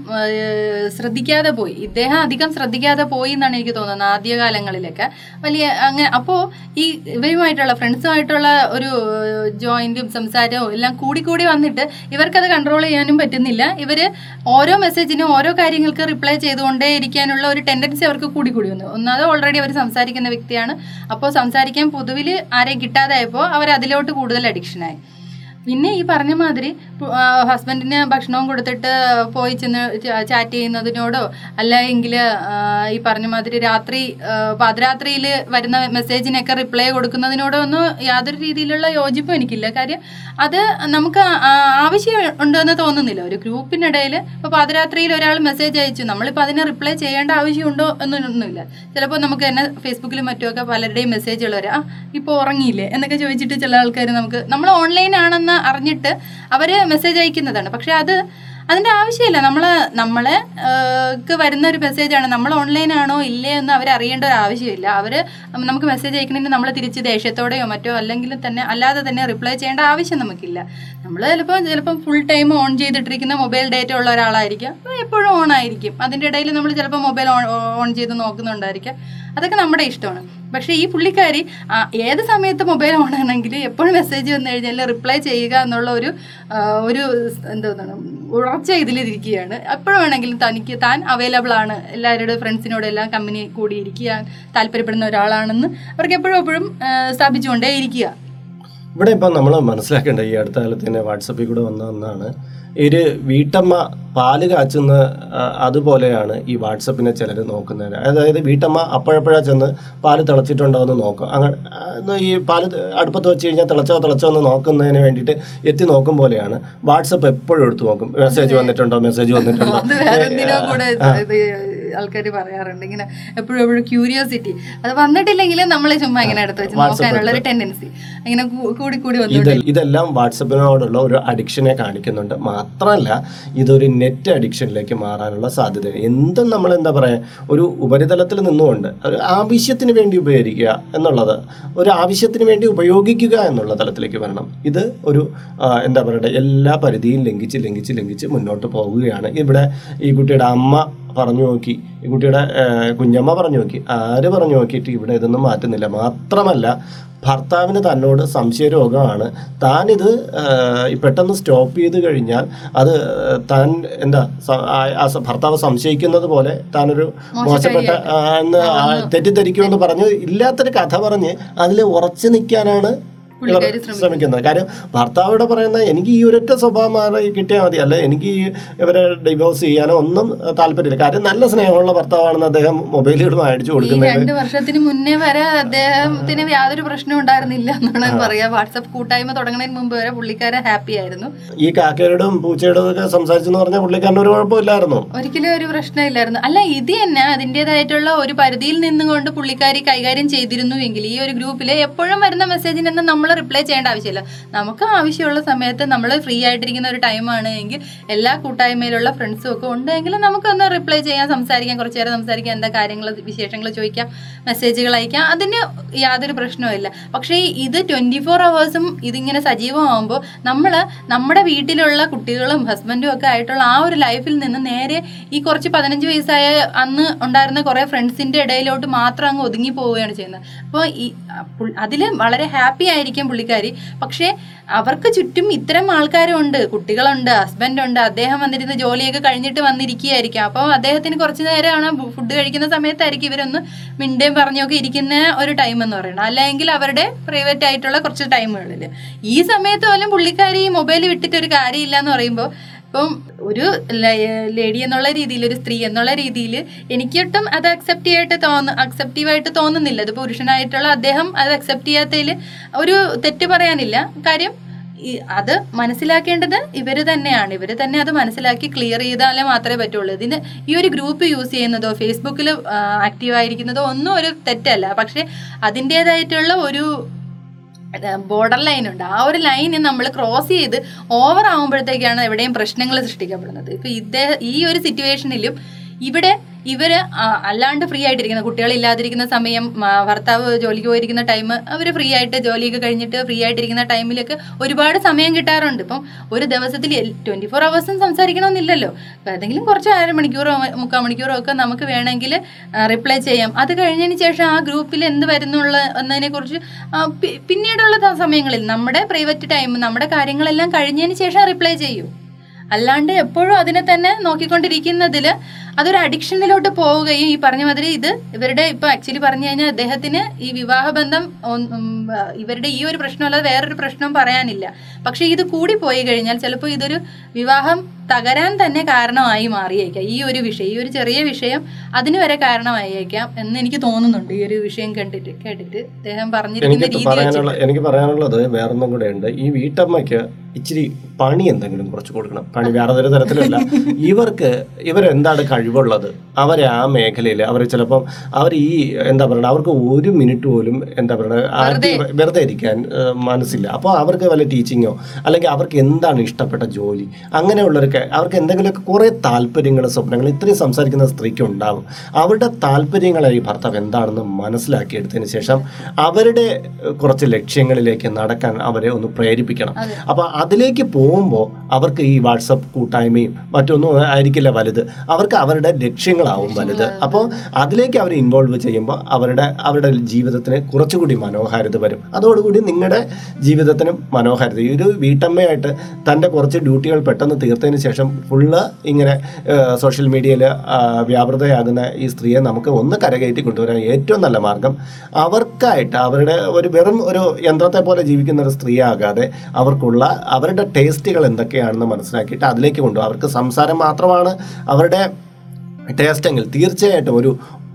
Speaker 2: ശ്രദ്ധിക്കാതെ പോയി. ഇദ്ദേഹം അധികം ശ്രദ്ധിക്കാതെ പോയി എന്നാണ് എനിക്ക് തോന്നുന്നത് ആദ്യകാലങ്ങളിലൊക്കെ. വലിയ അങ്ങനെ അപ്പോൾ ഈ ഇവരുമായിട്ടുള്ള ഫ്രണ്ട്സുമായിട്ടുള്ള ഒരു ജോയിന്റും സംസാരവും എല്ലാം കൂടി കൂടി വന്നിട്ട് ഇവർക്കത് കൺട്രോൾ ചെയ്യാനും പറ്റുന്നില്ല. ഇവർ ഓരോ മെസ്സേജിനും ഓരോ കാര്യങ്ങൾക്ക് റിപ്ലൈ ചെയ്തുകൊണ്ടേ ഇരിക്കാനുള്ള ഒരു ടെൻഡൻസി അവർക്ക് കൂടി കൂടി വന്നു. ഒന്നാമത് ഓൾറെഡി അവർ സംസാരിക്കുന്ന വ്യക്തിയാണ്. അപ്പോൾ സംസാരിക്കാൻ പൊതുവിൽ ആരെയും കിട്ടാതായപ്പോൾ അവർ അതിലോട്ട് കൂടുതൽ അഡിക്ഷനായി പിന്നെ ഈ പറഞ്ഞ മാതിരി ഹസ്ബൻഡിന് ഭക്ഷണവും കൊടുത്തിട്ട് പോയി ചെന്ന് ചാറ്റ് ചെയ്യുന്നതിനോടോ അല്ലെങ്കിൽ ഈ പറഞ്ഞ മാതിരി രാത്രി പാതിരാത്രിയിൽ വരുന്ന മെസ്സേജിനൊക്കെ റിപ്ലൈ കൊടുക്കുന്നതിനോടോ ഒന്നും യാതൊരു രീതിയിലുള്ള യോജിപ്പും എനിക്കില്ല. കാര്യം അത് നമുക്ക് ആവശ്യം ഉണ്ടെന്ന് തോന്നുന്നില്ല. ഒരു ഗ്രൂപ്പിനിടയിൽ ഇപ്പോൾ പാതിരാത്രിയിൽ ഒരാൾ മെസ്സേജ് അയച്ചു. നമ്മളിപ്പോൾ അതിനെ റിപ്ലൈ ചെയ്യേണ്ട ആവശ്യമുണ്ടോ എന്നൊന്നുമില്ല. ചിലപ്പോൾ നമുക്ക് തന്നെ ഫേസ്ബുക്കിലും മറ്റുമൊക്കെ പലരുടെയും മെസ്സേജുകൾ വരാം. ആ ഇപ്പോൾ ഉറങ്ങിയില്ലേ? എന്നൊക്കെ ചോദിച്ചിട്ട് ചില ആൾക്കാർ നമുക്ക് നമ്മൾ ഓൺലൈൻ അറിഞ്ഞിട്ട് അവർ മെസ്സേജ് അയക്കുന്നതാണ്. പക്ഷെ അത് അതിന്റെ ആവശ്യമില്ല. നമ്മൾ നമ്മളെ വരുന്ന ഒരു മെസ്സേജ് ആണ്. നമ്മൾ ഓൺലൈൻ ആണോ ഇല്ലേ എന്ന് അവർ അറിയേണ്ട ഒരു ആവശ്യമില്ല. അവർ നമുക്ക് മെസ്സേജ് അയക്കണമെങ്കിൽ നമ്മൾ തിരിച്ച് ദേഷ്യത്തോടെയോ മറ്റോ അല്ലെങ്കിൽ തന്നെ അല്ലാതെ തന്നെ റിപ്ലൈ ചെയ്യേണ്ട ആവശ്യം നമുക്കില്ല. നമ്മൾ ചിലപ്പോൾ ചിലപ്പോൾ ഫുൾ ടൈം ഓൺ ചെയ്തിട്ടിരിക്കുന്ന മൊബൈൽ ഡേറ്റ ഉള്ള ഒരാളായിരിക്കും. എപ്പോഴും ഓൺ ആയിരിക്കും. അതിന്റെ ഇടയിൽ നമ്മൾ ചിലപ്പോൾ മൊബൈൽ ഓൺ ഓൺ ചെയ്ത് നോക്കുന്നുണ്ടായിരിക്കാം. അതൊക്കെ നമ്മുടെ ഇഷ്ടമാണ്. പക്ഷേ ഈ പുള്ളിക്കാരി ഏത് സമയത്ത് മൊബൈൽ ഓൺ ആണെങ്കിൽ എപ്പോഴും മെസ്സേജ് വന്നു കഴിഞ്ഞാൽ റിപ്ലൈ ചെയ്യുക എന്നുള്ള ഒരു ഒരു എന്താണ് ഉറച്ച ഇതിലിരിക്കുകയാണ്. എപ്പോഴും വേണമെങ്കിലും തനിക്ക് താൻ അവൈലബിൾ ആണ്. എല്ലാവരുടെ ഫ്രണ്ട്സിനോട് എല്ലാം കമ്പനി കൂടി ഇരിക്കാൻ താല്പര്യപ്പെടുന്ന ഒരാളാണെന്ന് അവർക്ക് എപ്പോഴും എപ്പോഴും സ്ഥാപിച്ചുകൊണ്ടേ ഇരിക്കുക
Speaker 1: ഇവിടെ ഇപ്പം നമ്മൾ മനസ്സിലാക്കേണ്ട ഈ അടുത്ത കാലത്ത് തന്നെ വാട്സപ്പിൽ കൂടെ വന്ന ഒന്നാണ്. ഒരു വീട്ടമ്മ പാൽ കാച്ചുന്ന അതുപോലെയാണ് ഈ വാട്സപ്പിനെ ചിലർ നോക്കുന്നത്. അതായത് വീട്ടമ്മ അപ്പോഴപ്പോഴാ ചെന്ന് പാൽ തിളച്ചിട്ടുണ്ടോ എന്ന് നോക്കും അങ്ങനെ ഈ പാൽ അടുപ്പത്ത് വെച്ച് കഴിഞ്ഞാൽ തിളച്ചോ തിളച്ചോ എന്ന് നോക്കുന്നതിന് വേണ്ടിയിട്ട് എത്തി നോക്കും പോലെയാണ്. വാട്സപ്പ് എപ്പോഴും എടുത്തു നോക്കും. മെസ്സേജ് വന്നിട്ടുണ്ടോ മെസ്സേജ് വന്നിട്ടുണ്ടോ?
Speaker 2: ആൾക്കാർ പറയാറുണ്ട്. ഇങ്ങനെ എപ്പോഴും എപ്പോഴും ക്യൂരിയോസിറ്റി അത് വന്നിട്ടില്ലെങ്കിൽ നമ്മൾ ചുമ്മാ ഇങ്ങനെ എടുത്ത് വെച്ച് നോക്കാനുള്ള ഒരു ടെൻഡൻസി ഇങ്ങനെ കൂടി കൂടി വന്നു
Speaker 1: ഇതെല്ലാം വാട്സപ്പിനോടുള്ള ഒരു അഡിക്ഷനെ കാണിക്കുന്നുണ്ട്. മാത്രമല്ല ഇതൊരു നെറ്റ് അഡിക്ഷനിലേക്ക് മാറാനുള്ള സാധ്യത എന്തും നമ്മൾ എന്താ പറയുക ഒരു ഉപരിതലത്തിൽ നിന്നുകൊണ്ട് ഒരു ആവശ്യത്തിന് വേണ്ടി ഉപയോഗിക്കുക എന്നുള്ളത് ഒരു ആവശ്യത്തിന് വേണ്ടി ഉപയോഗിക്കുക എന്നുള്ള തലത്തിലേക്ക് വരണം. ഇത് ഒരു എന്താ പറയുക എല്ലാ പരിധിയും ലംഘിച്ച് ലംഘിച്ച് ലംഘിച്ച് മുന്നോട്ട് പോവുകയാണ്. ഇവിടെ ഈ കുട്ടിയുടെ അമ്മ പറഞ്ഞു നോക്കി. ഈ കുട്ടിയുടെ കുഞ്ഞമ്മ പറഞ്ഞു നോക്കി. ആര് പറഞ്ഞു നോക്കിയിട്ട് ഇവിടെ ഇതൊന്നും മാറ്റുന്നില്ല. മാത്രമല്ല ഭർത്താവിന് തന്നോട് സംശയരോഗമാണ് താനിത് പെട്ടെന്ന് സ്റ്റോപ്പ് ചെയ്ത് കഴിഞ്ഞാൽ അത് താൻ എന്താ ഭർത്താവ് സംശയിക്കുന്നത് പോലെ താനൊരു മോശപ്പെട്ട എന്ന് തെറ്റിദ്ധരിക്കുമെന്ന് പറഞ്ഞ് ഇല്ലാത്തൊരു കഥ പറഞ്ഞ് അതിൽ ഉറച്ചു നിൽക്കാനാണ് ശ്രമിക്കുന്നത്. കാര്യം ഭർത്താവോട് പറയുന്ന എനിക്ക് ഈ ഒരൊറ്റ സ്വഭാവം മാറി കിട്ടിയാൽ മതി. അല്ല എനിക്ക് ഇവരെ ഡിവോഴ്സ് ചെയ്യാനോ ഒന്നും താല്പര്യമില്ല. കാര്യം നല്ല സ്നേഹമുള്ള ഭർത്താവാണെന്ന് അദ്ദേഹം മൊബൈലിൽ മേടിച്ചു
Speaker 2: ഈ
Speaker 1: കൊടുക്കുന്നത്.
Speaker 2: രണ്ട് വർഷത്തിന് മുന്നേ വരെ അദ്ദേഹത്തിന് യാതൊരു പ്രശ്നവും ഉണ്ടായിരുന്നില്ല എന്നാണ് പറയാ. വാട്സപ്പ് കൂട്ടായ്മ തുടങ്ങുന്നതിന് മുമ്പ് വരെ പുള്ളിക്കാരൻ ഹാപ്പി ആയിരുന്നു.
Speaker 1: ഈ കാക്കയോടും പൂച്ചയോടും ഒക്കെ സംസാരിച്ചെന്ന് പറഞ്ഞ പുള്ളിക്കാരന് ഒരു കുഴപ്പമില്ലായിരുന്നു.
Speaker 2: ഒരിക്കലും ഒരു പ്രശ്നമില്ലായിരുന്നു. അല്ല ഇത് തന്നെ അതിന്റെതായിട്ടുള്ള ഒരു പരിധിയിൽ നിന്നുകൊണ്ട് പുള്ളിക്കാരി കൈകാര്യം ചെയ്തിരുന്നു എങ്കിൽ ഈ ഒരു ഗ്രൂപ്പിൽ എപ്പോഴും വരുന്ന മെസ്സേജിനെന്ന് നമ്മൾ റിപ്ലൈ ചെയ്യേണ്ട ആവശ്യമില്ല. നമുക്ക് ആവശ്യമുള്ള സമയത്ത് നമ്മൾ ഫ്രീ ആയിട്ടിരിക്കുന്ന ഒരു ടൈമാണ് എങ്കിൽ എല്ലാ കൂട്ടായ്മയിലുള്ള ഫ്രണ്ട്സും ഒക്കെ ഉണ്ടെങ്കിൽ നമുക്കൊന്ന് റിപ്ലൈ ചെയ്യാൻ സംസാരിക്കാം കുറച്ച് നേരം സംസാരിക്കാം എന്താ കാര്യങ്ങൾ വിശേഷങ്ങൾ ചോദിക്കാം മെസ്സേജുകൾ അയക്കാം. അതിന് യാതൊരു പ്രശ്നവുമില്ല പക്ഷേ ഇത് ട്വന്റി ഫോർ അവേഴ്സും ഇതിങ്ങനെ സജീവമാകുമ്പോൾ നമ്മൾ നമ്മുടെ വീട്ടിലുള്ള കുട്ടികളും ഹസ്ബൻഡും ഒക്കെ ആയിട്ടുള്ള ആ ഒരു ലൈഫിൽ നിന്ന് നേരെ ഈ കുറച്ച് പതിനഞ്ച് വയസ്സായ അന്ന് ഉണ്ടായിരുന്ന കുറേ ഫ്രണ്ട്സിന്റെ ഇടയിലോട്ട് മാത്രം അങ്ങ് ഒതുങ്ങി പോവുകയാണ് ചെയ്യുന്നത്. അപ്പോൾ ഈ അതിൽ വളരെ ഹാപ്പി ആയിരിക്കും പുള്ളിക്കാരി. പക്ഷേ അവർക്ക് ചുറ്റും ഇത്തരം ആൾക്കാരുണ്ട് കുട്ടികളുണ്ട് ഹസ്ബൻഡ് ഉണ്ട് അദ്ദേഹം വന്നിരുന്ന ജോലിയൊക്കെ കഴിഞ്ഞിട്ട് വന്നിരിക്കുകയായിരിക്കും. അപ്പോൾ അദ്ദേഹത്തിന് കുറച്ച് നേരമാണ് ഫുഡ് കഴിക്കുന്ന സമയത്തായിരിക്കും ഇവരൊന്ന് മിണ്ടേം പറഞ്ഞൊക്കെ ഇരിക്കുന്ന ഒരു ടൈം എന്ന് പറയുന്നത്. അല്ലെങ്കിൽ അവരുടെ പ്രൈവറ്റ് ആയിട്ടുള്ള കുറച്ച് ടൈമുകളിൽ ഈ സമയത്ത് പോലും പുള്ളിക്കാരി മൊബൈൽ വിട്ടിട്ട് ഒരു കാര്യമില്ല എന്ന് പറയുമ്പോൾ ഇപ്പം ഒരു ലേഡി എന്നുള്ള രീതിയിൽ ഒരു സ്ത്രീ എന്നുള്ള രീതിയിൽ എനിക്കൊട്ടും അത് അക്സെപ്റ്റ് ചെയ്യായിട്ട് തോന്നു അക്സെപ്റ്റീവായിട്ട് തോന്നുന്നില്ല. അത് പുരുഷനായിട്ടുള്ള അദ്ദേഹം അത് അക്സെപ്റ്റ് ചെയ്യാത്തതിൽ ഒരു തെറ്റ് പറയാനില്ല. കാര്യം അത് മനസ്സിലാക്കേണ്ടത് ഇവർ തന്നെയാണ്. ഇവർ തന്നെ അത് മനസ്സിലാക്കി ക്ലിയർ ചെയ്താലേ മാത്രമേ പറ്റുള്ളൂ. ഇതിന് ഈ ഒരു ഗ്രൂപ്പ് യൂസ് ചെയ്യുന്നതോ ഫേസ്ബുക്കിൽ ആക്റ്റീവ് ആയിരിക്കുന്നതോ ഒന്നും ഒരു തെറ്റല്ല. പക്ഷേ അതിന്റേതായിട്ടുള്ള ഒരു ബോർഡർ ലൈൻ ഉണ്ട്. ആ ഒരു ലൈൻ നമ്മൾ ക്രോസ് ചെയ്ത് ഓവർ ആകുമ്പോഴത്തേക്കാണ് എവിടെയും പ്രശ്നങ്ങൾ സൃഷ്ടിക്കപ്പെടുന്നത്. ഇപ്പൊ ഇദ്ദേഹം ഈ ഒരു സിറ്റുവേഷനിലും ഇവിടെ ഇവർ അല്ലാണ്ട് ഫ്രീ ആയിട്ടിരിക്കുന്ന കുട്ടികളില്ലാതിരിക്കുന്ന സമയം ഭർത്താവ് ജോലിക്ക് പോയിരിക്കുന്ന ടൈം അവർ ഫ്രീ ആയിട്ട് ജോലിയൊക്കെ കഴിഞ്ഞിട്ട് ഫ്രീ ആയിട്ടിരിക്കുന്ന ടൈമിലൊക്കെ ഒരുപാട് സമയം കിട്ടാറുണ്ട്. ഇപ്പം ഒരു ദിവസത്തിൽ ട്വന്റി ഫോർ അവേഴ്സും സംസാരിക്കണമെന്നില്ലല്ലോ. ഏതെങ്കിലും കുറച്ച് അരമണിക്കൂറോ മുക്കാൽ മണിക്കൂറോ ഒക്കെ നമുക്ക് വേണമെങ്കിൽ റിപ്ലൈ ചെയ്യാം. അത് കഴിഞ്ഞതിന് ശേഷം ആ ഗ്രൂപ്പിൽ എന്ത് വരുന്നുള്ള എന്നതിനെ കുറിച്ച് പിന്നീടുള്ള സമയങ്ങളിൽ നമ്മുടെ പ്രൈവറ്റ് ടൈം നമ്മുടെ കാര്യങ്ങളെല്ലാം കഴിഞ്ഞതിന് ശേഷം റിപ്ലൈ ചെയ്യൂ. അല്ലാണ്ട് എപ്പോഴും അതിനെ തന്നെ നോക്കിക്കൊണ്ടിരിക്കുന്നതിൽ അതൊരു അഡിക്ഷനിലോട്ട് പോവുകയും ഈ പറഞ്ഞ മാതിരി ഇത് ഇവരുടെ ഇപ്പൊ ആക്ച്വലി പറഞ്ഞു കഴിഞ്ഞാൽ അദ്ദേഹത്തിന് ഈ വിവാഹബന്ധം ഇവരുടെ ഈ ഒരു പ്രശ്നമല്ലാതെ വേറൊരു പ്രശ്നവും പറയാനില്ല. പക്ഷെ ഇത് കൂടി പോയി കഴിഞ്ഞാൽ ചിലപ്പോൾ ഇതൊരു വിവാഹം തകരാൻ തന്നെ കാരണമായി മാറിയേക്കാം. ഈ ഒരു വിഷയം ഈ ഒരു ചെറിയ വിഷയം അതിന് വരെ കാരണമായേക്കാം എന്ന് എനിക്ക് തോന്നുന്നുണ്ട്. ഈ ഒരു വിഷയം കണ്ടിട്ട് കേട്ടിട്ട് അദ്ദേഹം പറഞ്ഞിരിക്കുന്ന
Speaker 1: എനിക്ക്
Speaker 2: രീതി
Speaker 1: എനിക്ക് പറയാനുള്ളത് വേറൊന്നും കൂടെ ഉണ്ട്. ഈ വീട്ടമ്മയ്ക്ക് ഇച്ചിരി പണി എന്തെങ്കിലും കുറച്ച് കൊടുക്കണം. പണി വേറെ ഒരു തരത്തിലല്ല ഇവർക്ക് ഇവരെന്താണ് കഴിവുള്ളത്? അവരെ ആ മേഖലയിൽ അവർ ചിലപ്പം അവർ ഈ എന്താ പറയുക അവർക്ക് ഒരു മിനിറ്റ് പോലും എന്താ പറയുക വെറുതെ. ഇരിക്കാൻ മനസ്സില്ല. അപ്പോൾ അവർക്ക് വല്ല ടീച്ചിങ്ങോ അല്ലെങ്കിൽ അവർക്ക് എന്താണ് ഇഷ്ടപ്പെട്ട ജോലി അങ്ങനെയുള്ളവർക്ക് അവർക്ക് എന്തെങ്കിലുമൊക്കെ കുറേ താല്പര്യങ്ങൾ സ്വപ്നങ്ങൾ ഇത്രയും സംസാരിക്കുന്ന സ്ത്രീക്ക് ഉണ്ടാവും അവരുടെ താല്പര്യങ്ങളെ ഈ ഭർത്താവ് എന്താണെന്ന് മനസ്സിലാക്കിയെടുത്തതിന് ശേഷം അവരുടെ കുറച്ച് ലക്ഷ്യങ്ങളിലേക്ക് നടക്കാൻ അവരെ ഒന്ന് പ്രേരിപ്പിക്കണം. അപ്പോൾ അതിലേക്ക് പോകുമ്പോൾ അവർക്ക് ഈ വാട്സപ്പ് കൂട്ടായ്മയും മറ്റൊന്നും ആയിരിക്കില്ല വലുത്. അവർക്ക് അവരുടെ ലക്ഷ്യങ്ങളാവും വലുത്. അപ്പോൾ അതിലേക്ക് അവർ ഇൻവോൾവ് ചെയ്യുമ്പോൾ അവരുടെ അവരുടെ ജീവിതത്തിന് കുറച്ചുകൂടി മനോഹാരിത വരും. അതോടുകൂടി നിങ്ങളുടെ ജീവിതത്തിനും മനോഹാരിത. ഒരു വീട്ടമ്മയായിട്ട് തന്റെ കുറച്ച് ഡ്യൂട്ടികൾ പെട്ടെന്ന് തീർത്തതിന് ശേഷം ഫുള്ള് ഇങ്ങനെ സോഷ്യൽ മീഡിയയിൽ വ്യാപൃതയാകുന്ന ഈ സ്ത്രീയെ നമുക്ക് ഒന്ന് കരകയറ്റി കൊണ്ടുവരാൻ ഏറ്റവും നല്ല മാർഗം അവർക്കായിട്ട് അവരുടെ ഒരു വെറും ഒരു യന്ത്രത്തെ പോലെ ജീവിക്കുന്ന ഒരു സ്ത്രീയാകാതെ അവർക്കുള്ള അവരുടെ ടേസ്റ്റുകൾ എന്തൊക്കെയാണെന്ന് മനസ്സിലാക്കിയിട്ട് അതിലേക്ക് കൊണ്ടുപോകും. അവർക്ക് സംസാരം മാത്രമാണ് അവരുടെ ടേസ്റ്റെങ്കിൽ തീർച്ചയായിട്ടും ഒരു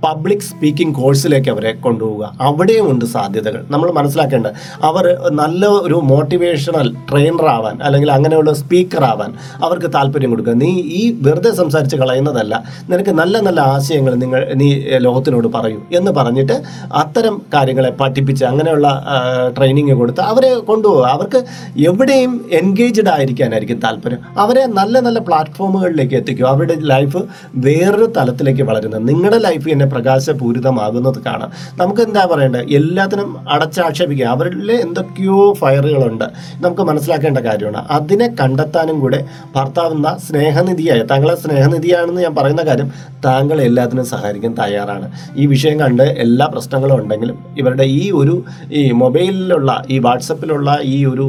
Speaker 1: പബ്ലിക് സ്പീക്കിംഗ് കോഴ്സിലേക്ക് അവരെ കൊണ്ടുപോവുക. അവിടെയും ഉണ്ട് സാധ്യതകൾ. നമ്മൾ മനസ്സിലാക്കേണ്ടത് അവർ നല്ല ഒരു മോട്ടിവേഷണൽ ട്രെയിനർ ആവാൻ അല്ലെങ്കിൽ അങ്ങനെയുള്ള സ്പീക്കർ ആവാൻ അവർക്ക് താല്പര്യം കൊടുക്കുക. നീ ഈ വെറുതെ സംസാരിച്ച് കളയുന്നതല്ല. നിനക്ക് നല്ല നല്ല ആശയങ്ങൾ നിങ്ങൾ നീ ലോകത്തിനോട് പറയൂ എന്ന് പറഞ്ഞിട്ട് അത്തരം കാര്യങ്ങളെ പഠിപ്പിച്ച് അങ്ങനെയുള്ള ട്രെയിനിങ് കൊടുത്ത് അവരെ കൊണ്ടുപോകുക അവർക്ക് എവിടെയും എൻഗേജ്ഡ് ആയിരിക്കാനായിരിക്കും താല്പര്യം. അവരെ നല്ല നല്ല പ്ലാറ്റ്ഫോമുകളിലേക്ക് എത്തിക്കുക. അവരുടെ ലൈഫ് വേറൊരു തലത്തിലേക്ക് വളരുന്നത്. നിങ്ങളുടെ ലൈഫ് തന്നെ പ്രകാശപൂരിതമാകുന്നത് കാണാം. നമുക്ക് എന്താ പറയേണ്ടത്? എല്ലാത്തിനും അടച്ചാക്ഷേപിക്കുക അവരിൽ എന്തൊക്കെയോ ഫയറുകളുണ്ട്. നമുക്ക് മനസ്സിലാക്കേണ്ട കാര്യമാണ്. അതിനെ കണ്ടെത്താനും കൂടെ ഭർത്താവുന്ന സ്നേഹനിധിയായ താങ്കളെ സ്നേഹനിധിയാണെന്ന് ഞാൻ പറയുന്ന കാര്യം താങ്കൾ എല്ലാത്തിനും സഹായിക്കാൻ തയ്യാറാണ്. ഈ വിഷയം കണ്ട് എല്ലാ പ്രശ്നങ്ങളും ഉണ്ടെങ്കിലും ഇവരുടെ ഈ ഒരു ഈ മൊബൈലിലുള്ള ഈ വാട്സപ്പിലുള്ള ഈ ഒരു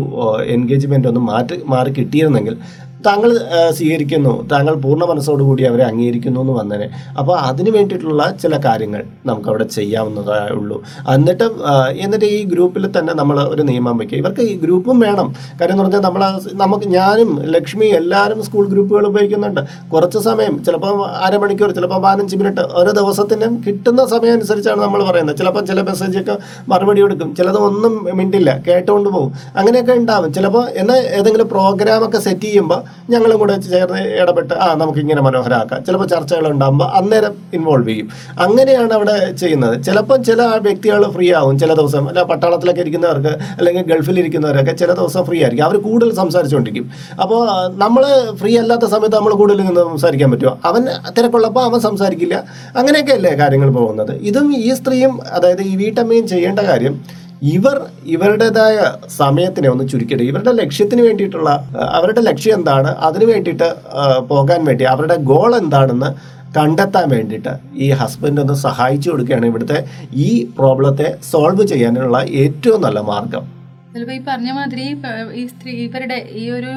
Speaker 1: എൻഗേജ്മെന്റ് ഒന്ന് മാറ്റി മാറി കിട്ടിയിരുന്നെങ്കിൽ താങ്കൾ സ്വീകരിക്കുന്നു. താങ്കൾ പൂർണ മനസ്സോടുകൂടി അവരെ അംഗീകരിക്കുന്നു എന്ന് വന്നേനെ. അപ്പോൾ അതിന് വേണ്ടിയിട്ടുള്ള ചില കാര്യങ്ങൾ നമുക്ക് അവിടെ ചെയ്യാവുന്നതേ ഉള്ളൂ. എന്നിട്ട് എന്നിട്ട് ഈ ഗ്രൂപ്പിൽ തന്നെ നമ്മൾ ഒരു നിയമം വയ്ക്കുക. ഇവർക്ക് ഈ ഗ്രൂപ്പും വേണം. കാര്യം എന്ന് പറഞ്ഞാൽ നമ്മൾ നമുക്ക് ഞാനും ലക്ഷ്മി എല്ലാവരും സ്കൂൾ ഗ്രൂപ്പുകൾ ഉപയോഗിക്കുന്നുണ്ട്. കുറച്ച് സമയം ചിലപ്പോൾ അരമണിക്കൂർ ചിലപ്പോൾ പതിനഞ്ച് മിനിറ്റ് ഓരോ ദിവസത്തിനും കിട്ടുന്ന സമയം അനുസരിച്ചാണ് നമ്മൾ പറയുന്നത്. ചിലപ്പോൾ ചില മെസ്സേജൊക്കെ മറുപടി കൊടുക്കും. ചിലത് ഒന്നും മിണ്ടില്ല കേട്ടുകൊണ്ട് പോകും. അങ്ങനെയൊക്കെ ഉണ്ടാവും. ചിലപ്പോൾ എന്നാൽ ഏതെങ്കിലും പ്രോഗ്രാമൊക്കെ സെറ്റ് ചെയ്യുമ്പോൾ ഞങ്ങളും കൂടെ ചേർന്ന് ഇടപെട്ട് ആ നമുക്ക് ഇങ്ങനെ മനോഹരമാക്കാം ചിലപ്പോൾ ചർച്ചകൾ ഉണ്ടാകുമ്പോൾ അന്നേരം ഇൻവോൾവ് ചെയ്യും. അങ്ങനെയാണ് അവിടെ ചെയ്യുന്നത്. ചിലപ്പോൾ ചില വ്യക്തികൾ ഫ്രീ ആവും. ചില ദിവസം അല്ല പട്ടാളത്തിലൊക്കെ ഇരിക്കുന്നവർക്ക് അല്ലെങ്കിൽ ഗൾഫിൽ ഇരിക്കുന്നവരൊക്കെ ചില ദിവസം ഫ്രീ ആയിരിക്കും. അവർ കൂടുതൽ സംസാരിച്ചുകൊണ്ടിരിക്കും. അപ്പോൾ നമ്മൾ ഫ്രീ അല്ലാത്ത സമയത്ത് നമ്മൾ കൂടുതൽ നിന്ന് സംസാരിക്കാൻ പറ്റുമോ? അവൻ തിരക്കുള്ളപ്പോൾ അവൻ സംസാരിക്കില്ല. അങ്ങനെയൊക്കെ അല്ലേ കാര്യങ്ങൾ പോകുന്നത്. ഇതും ഈ സ്ത്രീയും അതായത് ഈ വീട്ടമ്മയും ചെയ്യേണ്ട കാര്യം ഇവർ ഇവരുടേതായ സമയത്തിനെ ഒന്ന് ചുരുക്കിയിട്ട് ഇവരുടെ ലക്ഷ്യത്തിന് വേണ്ടിയിട്ടുള്ള അവരുടെ ലക്ഷ്യം എന്താണ്? അതിന് വേണ്ടിയിട്ട് പോകാൻ വേണ്ടി അവരുടെ ഗോൾ എന്താണെന്ന് കണ്ടെത്താൻ വേണ്ടിയിട്ട് ഈ ഹസ്ബൻഡ് ഒന്ന് സഹായിച്ചു കൊടുക്കുകയാണ് ഇവിടുത്തെ ഈ പ്രോബ്ലത്തെ സോൾവ് ചെയ്യാനുള്ള ഏറ്റവും നല്ല മാർഗം.
Speaker 2: ചിലപ്പോൾ ഈ പറഞ്ഞ മാതിരി ഈ സ്ത്രീ ഇവരുടെ ഈ ഒരു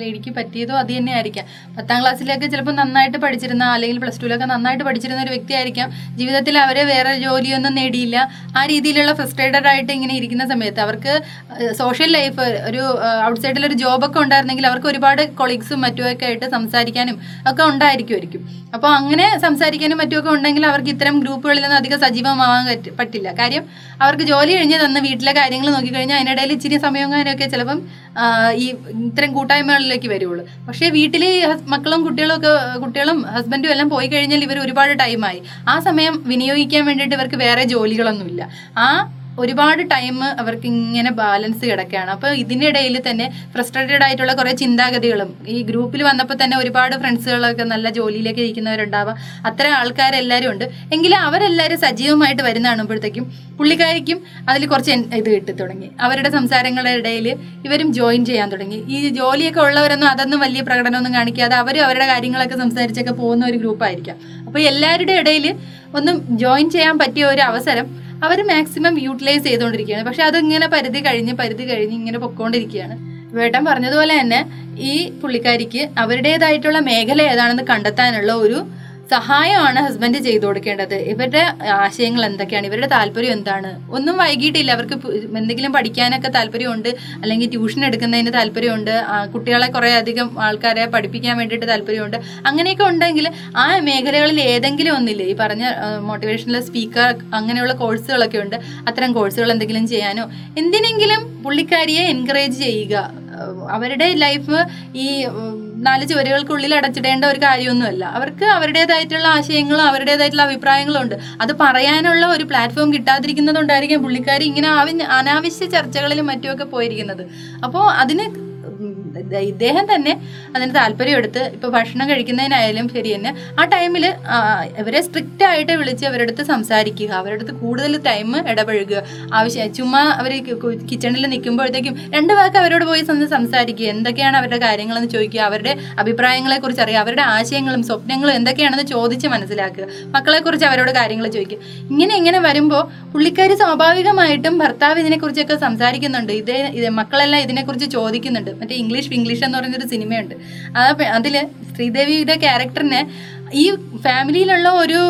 Speaker 2: ലേഡിക്ക് പറ്റിയതോ അത് തന്നെ ആയിരിക്കാം. പത്താം ക്ലാസ്സിലൊക്കെ ചിലപ്പോൾ നന്നായിട്ട് പഠിച്ചിരുന്ന അല്ലെങ്കിൽ പ്ലസ് ടുവിലൊക്കെ നന്നായിട്ട് പഠിച്ചിരുന്ന ഒരു വ്യക്തിയായിരിക്കാം ജീവിതത്തിൽ അവരെ വേറെ ജോലിയൊന്നും നേടിയില്ല. ആ രീതിയിലുള്ള ഫ്രസ്ട്രേറ്റഡ് ആയിട്ട് ഇങ്ങനെ ഇരിക്കുന്ന സമയത്ത് അവർക്ക് സോഷ്യൽ ലൈഫ് ഒരു ഔട്ട്സൈഡിൽ ഒരു ജോബൊക്കെ ഉണ്ടായിരുന്നെങ്കിൽ അവർക്ക് ഒരുപാട് കൊളീഗ്സും മറ്റുമൊക്കെ ആയിട്ട് സംസാരിക്കാനും ഒക്കെ ഉണ്ടായിരിക്കുമായിരിക്കും. അപ്പോൾ അങ്ങനെ സംസാരിക്കാനും മറ്റുമൊക്കെ ഉണ്ടെങ്കിൽ അവർക്ക് ഇത്തരം ഗ്രൂപ്പുകളിൽ നിന്ന് അധികം സജീവമാവാൻ പറ്റില്ല. കാര്യം അവർക്ക് ജോലി കഴിഞ്ഞ് തന്ന് വീട്ടിലെ കാര്യങ്ങൾ നോക്കിക്കഴിഞ്ഞാൽ അതിനിടയിൽ ഇച്ചിരി സമയം കാര്യമൊക്കെ ചിലപ്പം ഈ ഇത്തരം കൂട്ടായ്മകളിലേക്ക് വരുള്ളൂ. പക്ഷേ വീട്ടിൽ മക്കളും കുട്ടികളും ഒക്കെ കുട്ടികളും ഹസ്ബൻഡും എല്ലാം പോയി കഴിഞ്ഞാൽ ഇവർ ഒരുപാട് ടൈമായി ആ സമയം വിനിയോഗിക്കാൻ വേണ്ടിയിട്ട് ഇവർക്ക് വേറെ ജോലികളൊന്നുമില്ല. ആ ഒരുപാട് ടൈം അവർക്ക് ഇങ്ങനെ ബാലൻസ് കിടക്കുകയാണ്. അപ്പോൾ ഇതിനിടയിൽ തന്നെ ഫ്രസ്ട്രേറ്റഡ് ആയിട്ടുള്ള കുറേ ചിന്താഗതികളും ഈ ഗ്രൂപ്പിൽ വന്നപ്പോൾ തന്നെ ഒരുപാട് ഫ്രണ്ട്സുകളൊക്കെ നല്ല ജോലിയിലേക്ക് ഇരിക്കുന്നവരുണ്ടാവാം. അത്തരം ആൾക്കാരെല്ലാവരും ഉണ്ട്. എങ്കിലും അവരെല്ലാവരും സജീവമായിട്ട് വരുന്ന കാണുമ്പോഴത്തേക്കും പുള്ളിക്കാരിക്കും അതിൽ കുറച്ച് ഇത് കിട്ടി തുടങ്ങി. അവരുടെ സംസാരങ്ങളുടെ ഇടയിൽ ഇവരും ജോയിൻ ചെയ്യാൻ തുടങ്ങി. ഈ ജോലിയൊക്കെ ഉള്ളവരൊന്നും അതൊന്നും വലിയ പ്രകടനമൊന്നും കാണിക്കാതെ അവരും അവരുടെ കാര്യങ്ങളൊക്കെ സംസാരിച്ചൊക്കെ പോകുന്ന ഒരു ഗ്രൂപ്പായിരിക്കാം അപ്പോൾ എല്ലാവരുടെ ഇടയിൽ ഒന്നും ജോയിൻ ചെയ്യാൻ പറ്റിയ ഒരു അവസരം അവർ മാക്സിമം യൂട്ടിലൈസ് ചെയ്തുകൊണ്ടിരിക്കുകയാണ് പക്ഷെ അതിങ്ങനെ പരിധി കഴിഞ്ഞ് പരിധി കഴിഞ്ഞ് ഇങ്ങനെ പൊക്കോണ്ടിരിക്കുകയാണ്. വേട്ടൻ പറഞ്ഞതുപോലെ തന്നെ ഈ പുള്ളിക്കാരിക്ക് അവരുടേതായിട്ടുള്ള മേഖല ഏതാണെന്ന് കണ്ടെത്താനുള്ള ഒരു സഹായമാണ് ഹസ്ബൻഡ് ചെയ്തു കൊടുക്കേണ്ടത്. ഇവരുടെ ആശയങ്ങൾ എന്തൊക്കെയാണ്? ഇവരുടെ താല്പര്യം എന്താണ്? ഒന്നും വൈകിട്ടില്ല അവർക്ക് എന്തെങ്കിലും പഠിക്കാനൊക്കെ താല്പര്യമുണ്ട്. അല്ലെങ്കിൽ ട്യൂഷൻ എടുക്കുന്നതിന് താല്പര്യമുണ്ട്. കുട്ടികളെ കുറേ അധികം ആൾക്കാരെ പഠിപ്പിക്കാൻ വേണ്ടിയിട്ട് താല്പര്യമുണ്ട്. അങ്ങനെയൊക്കെ ഉണ്ടെങ്കിൽ ആ മേഖലകളിൽ ഏതെങ്കിലും ഒന്നില്ലേ ഈ പറഞ്ഞ മോട്ടിവേഷണൽ സ്പീക്കർ അങ്ങനെയുള്ള കോഴ്സുകളൊക്കെ ഉണ്ട്. അത്തരം കോഴ്സുകൾ എന്തെങ്കിലും ചെയ്യാനോ? എന്തിനെങ്കിലും പുള്ളിക്കാരിയെ എൻകറേജ് ചെയ്യുക. അവരുടെ ലൈഫ് ഈ നാല് ചുവരുകൾക്കുള്ളിൽ അടച്ചിടേണ്ട ഒരു കാര്യമൊന്നുമല്ല. അവർക്ക് അവരുടേതായിട്ടുള്ള ആശയങ്ങളും അവരുടേതായിട്ടുള്ള അഭിപ്രായങ്ങളും ഉണ്ട് അത് പറയാനുള്ള ഒരു പ്ലാറ്റ്ഫോം കിട്ടാതിരിക്കുന്നതുകൊണ്ടായിരിക്കും പുള്ളിക്കാരി ഇങ്ങനെ അനാവശ്യ ചർച്ചകളിലും മറ്റുമൊക്കെ പോയിരിക്കുന്നത്. അപ്പോൾ അതിന് ഇദ്ദേഹം തന്നെ അതിന് താല്പര്യം എടുത്ത് ഇപ്പൊ ഭക്ഷണം കഴിക്കുന്നതിനായാലും ശരി തന്നെ ആ ടൈമിൽ ഇവരെ സ്ട്രിക്റ്റ് ആയിട്ട് വിളിച്ച് അവരുടെ അടുത്ത് സംസാരിക്കുക അവരുടെ അടുത്ത് കൂടുതൽ ടൈം ഇടപഴകുക. ആവശ്യം ചുമ്മാ അവർ കിച്ചണിൽ നിൽക്കുമ്പോഴത്തേക്കും രണ്ട് വാക്ക് അവരോട് പോയി സ്വന്തം സംസാരിക്കുക. എന്തൊക്കെയാണ് അവരുടെ കാര്യങ്ങളെന്ന് ചോദിക്കുക അവരുടെ അഭിപ്രായങ്ങളെ കുറിച്ച് അറിയുക അവരുടെ ആശയങ്ങളും സ്വപ്നങ്ങളും എന്തൊക്കെയാണെന്ന് ചോദിച്ച് മനസ്സിലാക്കുക മക്കളെ കുറിച്ച് അവരോട് കാര്യങ്ങൾ ചോദിക്കുക. ഇങ്ങനെ ഇങ്ങനെ വരുമ്പോൾ പുള്ളിക്കാരി സ്വാഭാവികമായിട്ടും ഭർത്താവ് ഇതിനെക്കുറിച്ചൊക്കെ സംസാരിക്കുന്നുണ്ട്. ഇത് മക്കളെല്ലാം ഇതിനെക്കുറിച്ച് ചോദിക്കുന്നുണ്ട്. മറ്റേ ഇംഗ്ലീഷ് ഇംഗ്ലീഷ് ഇംഗ്ലീഷ് എന്ന് പറഞ്ഞൊരു സിനിമയുണ്ട്. ആ അതിൽ ശ്രീദേവിയുടെ ക്യാരക്ടറിനെ ഈ ഫാമിലിയിലുള്ള ഒരു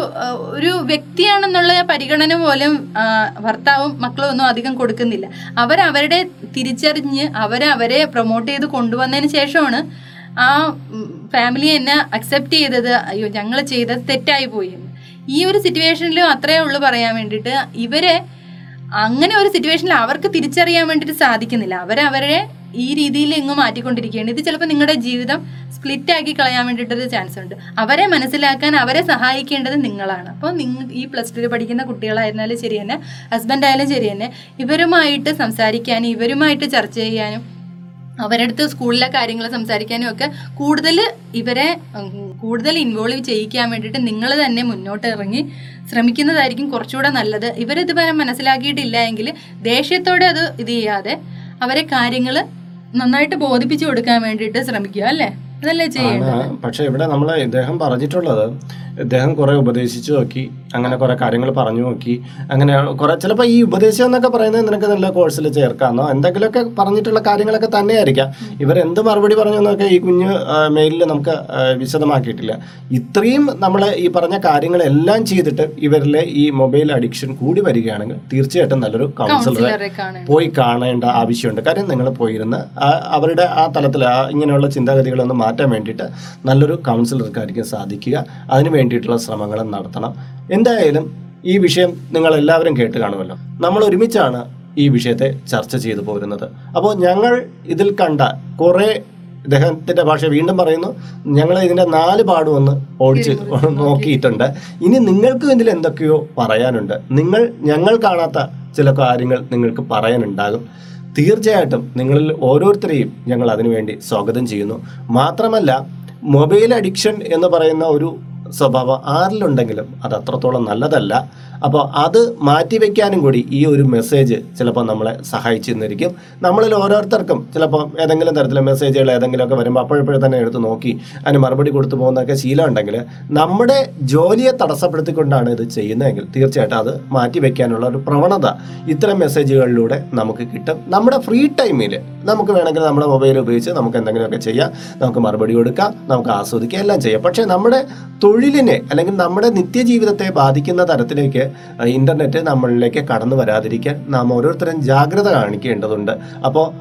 Speaker 2: ഒരു വ്യക്തിയാണെന്നുള്ള പരിഗണന പോലും ഭർത്താവും മക്കളും ഒന്നും അധികം കൊടുക്കുന്നില്ല. അവരവരുടെ തിരിച്ചറിഞ്ഞ് അവരവരെ പ്രൊമോട്ട് ചെയ്ത് കൊണ്ടുവന്നതിന് ശേഷമാണ് ആ ഫാമിലി എന്നെ അക്സെപ്റ്റ് ചെയ്തത്. അയ്യോ ഞങ്ങൾ ചെയ്തത് തെറ്റായി പോയി ഈ ഒരു സിറ്റുവേഷനിലും അത്രയേ ഉള്ളൂ പറയാൻ വേണ്ടിയിട്ട്. ഇവരെ അങ്ങനെ ഒരു സിറ്റുവേഷനിൽ അവർക്ക് തിരിച്ചറിയാൻ വേണ്ടിയിട്ട് സാധിക്കുന്നില്ല. അവരവരെ ഈ രീതിയിൽ ഇങ്ങ് മാറ്റിക്കൊണ്ടിരിക്കുകയാണ്. ഇത് ചിലപ്പോൾ നിങ്ങളുടെ ജീവിതം സ്പ്ലിറ്റ് ആക്കി കളയാൻ വേണ്ടിയിട്ടൊരു ചാൻസ് ഉണ്ട്. അവരെ മനസ്സിലാക്കാൻ അവരെ സഹായിക്കേണ്ടത് നിങ്ങളാണ്. അപ്പോൾ നിങ്ങൾ ഈ പ്ലസ് ടുവിൽ പഠിക്കുന്ന കുട്ടികളായിരുന്നാലും ശരി തന്നെ ഹസ്ബൻഡ് ആയാലും ശരി തന്നെ ഇവരുമായിട്ട് സംസാരിക്കാനും ഇവരുമായിട്ട് ചർച്ച ചെയ്യാനും അവരുടെ അടുത്ത് സ്കൂളിലെ കാര്യങ്ങൾ സംസാരിക്കാനും ഒക്കെ കൂടുതൽ ഇവരെ കൂടുതൽ ഇൻവോൾവ് ചെയ്യിക്കാൻ വേണ്ടിയിട്ട് നിങ്ങൾ തന്നെ മുന്നോട്ട് ഇറങ്ങി ശ്രമിക്കുന്നതായിരിക്കും കുറച്ചുകൂടെ നല്ലത്. ഇവരിതുവരെ മനസ്സിലാക്കിയിട്ടില്ല എങ്കിൽ ദേഷ്യത്തോടെ അത് ഇത് ചെയ്യാതെ അവരെ കാര്യങ്ങൾ നന്നായിട്ട് ബോധിപ്പിച്ചു കൊടുക്കാൻ വേണ്ടിയിട്ട് ശ്രമിക്കുക അല്ലേ? അതല്ലേ ചെയ്യേണ്ടത്?
Speaker 1: പക്ഷെ ഇവിടെ നമ്മൾ ഇദ്ദേഹം പറഞ്ഞിട്ടുള്ളത് ഇദ്ദേഹം കുറെ ഉപദേശിച്ചു നോക്കി അങ്ങനെ കുറെ കാര്യങ്ങൾ പറഞ്ഞു നോക്കി അങ്ങനെ കുറെ ചിലപ്പോൾ ഈ ഉപദേശം എന്നൊക്കെ പറയുന്നത് നിനക്ക് നല്ല കോഴ്സിൽ ചേർക്കാമെന്നോ എന്തെങ്കിലുമൊക്കെ പറഞ്ഞിട്ടുള്ള കാര്യങ്ങളൊക്കെ തന്നെയായിരിക്കാം. എന്ത് മറുപടി പറഞ്ഞു എന്നൊക്കെ ഈ കുഞ്ഞ് മെയിലിൽ നമുക്ക് വിശദമാക്കിയിട്ടില്ല. ഇത്രയും നമ്മൾ ഈ പറഞ്ഞ കാര്യങ്ങളെല്ലാം ചെയ്തിട്ട് ഇവരിലെ ഈ മൊബൈൽ അഡിക്ഷൻ കൂടി വരികയാണെങ്കിൽ തീർച്ചയായിട്ടും നല്ലൊരു കൗൺസിലറെ പോയി കാണേണ്ട ആവശ്യമുണ്ട്. കാര്യം നിങ്ങൾ പോയിരുന്ന് അവരുടെ ആ തലത്തിൽ ഇങ്ങനെയുള്ള ചിന്താഗതികളൊന്നും മാറ്റാൻ വേണ്ടിയിട്ട് നല്ലൊരു കൗൺസിലർക്കായിരിക്കും സാധിക്കുക. അതിന് വേണ്ടിയിട്ടുള്ള ശ്രമങ്ങൾ നടത്തണം. എന്തായാലും ഈ വിഷയം നിങ്ങൾ എല്ലാവരും കേട്ട് കാണുമല്ലോ. നമ്മൾ ഒരുമിച്ചാണ് ഈ വിഷയത്തെ ചർച്ച ചെയ്തു പോരുന്നത്. അപ്പോൾ ഞങ്ങൾ ഇതിൽ കണ്ട കുറേ ഇദ്ദേഹത്തിന്റെ ഭാഷ വീണ്ടും പറയുന്നു. ഞങ്ങൾ ഇതിന്റെ നാല് പാടും ഒന്ന് ഓടിച്ച് നോക്കിയിട്ടുണ്ട്. ഇനി നിങ്ങൾക്കും ഇതിൽ എന്തൊക്കെയോ പറയാനുണ്ട്. നിങ്ങൾ ഞങ്ങൾ കാണാത്ത ചില കാര്യങ്ങൾ നിങ്ങൾക്ക് പറയാനുണ്ടാകും. തീർച്ചയായിട്ടും നിങ്ങളിൽ ഓരോരുത്തരെയും ഞങ്ങൾ അതിനുവേണ്ടി സ്വാഗതം ചെയ്യുന്നു. മാത്രമല്ല മൊബൈൽ അഡിക്ഷൻ എന്ന് പറയുന്ന ഒരു സ്വഭാവം ആരിലുണ്ടെങ്കിലും അത് അത്രത്തോളം നല്ലതല്ല. അപ്പോൾ അത് മാറ്റിവെക്കാനും കൂടി ഈ ഒരു മെസ്സേജ് ചിലപ്പോൾ നമ്മളെ സഹായിച്ചു തന്നിരിക്കും നമ്മളിൽ ഓരോരുത്തർക്കും ചിലപ്പോൾ ഏതെങ്കിലും തരത്തിലെ മെസ്സേജുകൾ ഏതെങ്കിലുമൊക്കെ വരുമ്പോൾ അപ്പോഴപ്പോഴും തന്നെ എടുത്ത് നോക്കി അതിന് മറുപടി കൊടുത്തു പോകുന്നൊക്കെ ശീലം ഉണ്ടെങ്കിൽ നമ്മുടെ ജോലിയെ തടസ്സപ്പെടുത്തിക്കൊണ്ടാണ് ഇത് ചെയ്യുന്നതെങ്കിൽ തീർച്ചയായിട്ടും അത് മാറ്റിവെക്കാനുള്ള ഒരു പ്രവണത ഇത്തരം മെസ്സേജുകളിലൂടെ നമുക്ക് കിട്ടും. നമ്മുടെ ഫ്രീ ടൈമിൽ നമുക്ക് വേണമെങ്കിൽ നമ്മുടെ മൊബൈൽ ഉപയോഗിച്ച് നമുക്ക് എന്തെങ്കിലുമൊക്കെ ചെയ്യാം. നമുക്ക് മറുപടി കൊടുക്കാം. നമുക്ക് ആസ്വദിക്കാം. എല്ലാം ചെയ്യാം. പക്ഷേ നമ്മുടെ തൊഴിലിനെ അല്ലെങ്കിൽ നമ്മുടെ നിത്യജീവിതത്തെ ബാധിക്കുന്ന തരത്തിലേക്ക് ഇന്റർനെറ്റ് നമ്മളിലേക്ക് കടന്നു വരാതിരിക്കാൻ നാം ഓരോരുത്തരും ജാഗ്രത കാണിക്കേണ്ടതുണ്ട്. അപ്പോൾ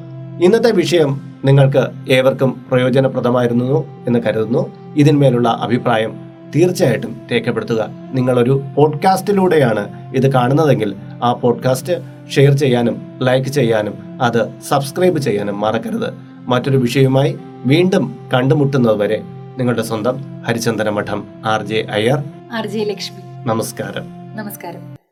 Speaker 1: ഇന്നത്തെ വിഷയം നിങ്ങൾക്ക് ഏവർക്കും പ്രയോജനപ്രദമായിരുന്നു എന്ന് കരുതുന്നു. ഇതിന്മേലുള്ള അഭിപ്രായം തീർച്ചയായിട്ടും രേഖപ്പെടുത്തുക. നിങ്ങളൊരു പോഡ്കാസ്റ്റിലൂടെയാണ് ഇത് കാണുന്നതെങ്കിൽ ആ പോഡ്കാസ്റ്റ് ഷെയർ ചെയ്യാനും ലൈക്ക് ചെയ്യാനും അത് സബ്സ്ക്രൈബ് ചെയ്യാനും മറക്കരുത്. മറ്റൊരു വിഷയവുമായി വീണ്ടും കണ്ടുമുട്ടുന്നതുവരെ നിങ്ങളുടെ സ്വന്തം Harichandana Madham R J Iyer.
Speaker 2: R J Lakshmi.
Speaker 1: നമസ്കാരം.
Speaker 2: നമസ്കാരം.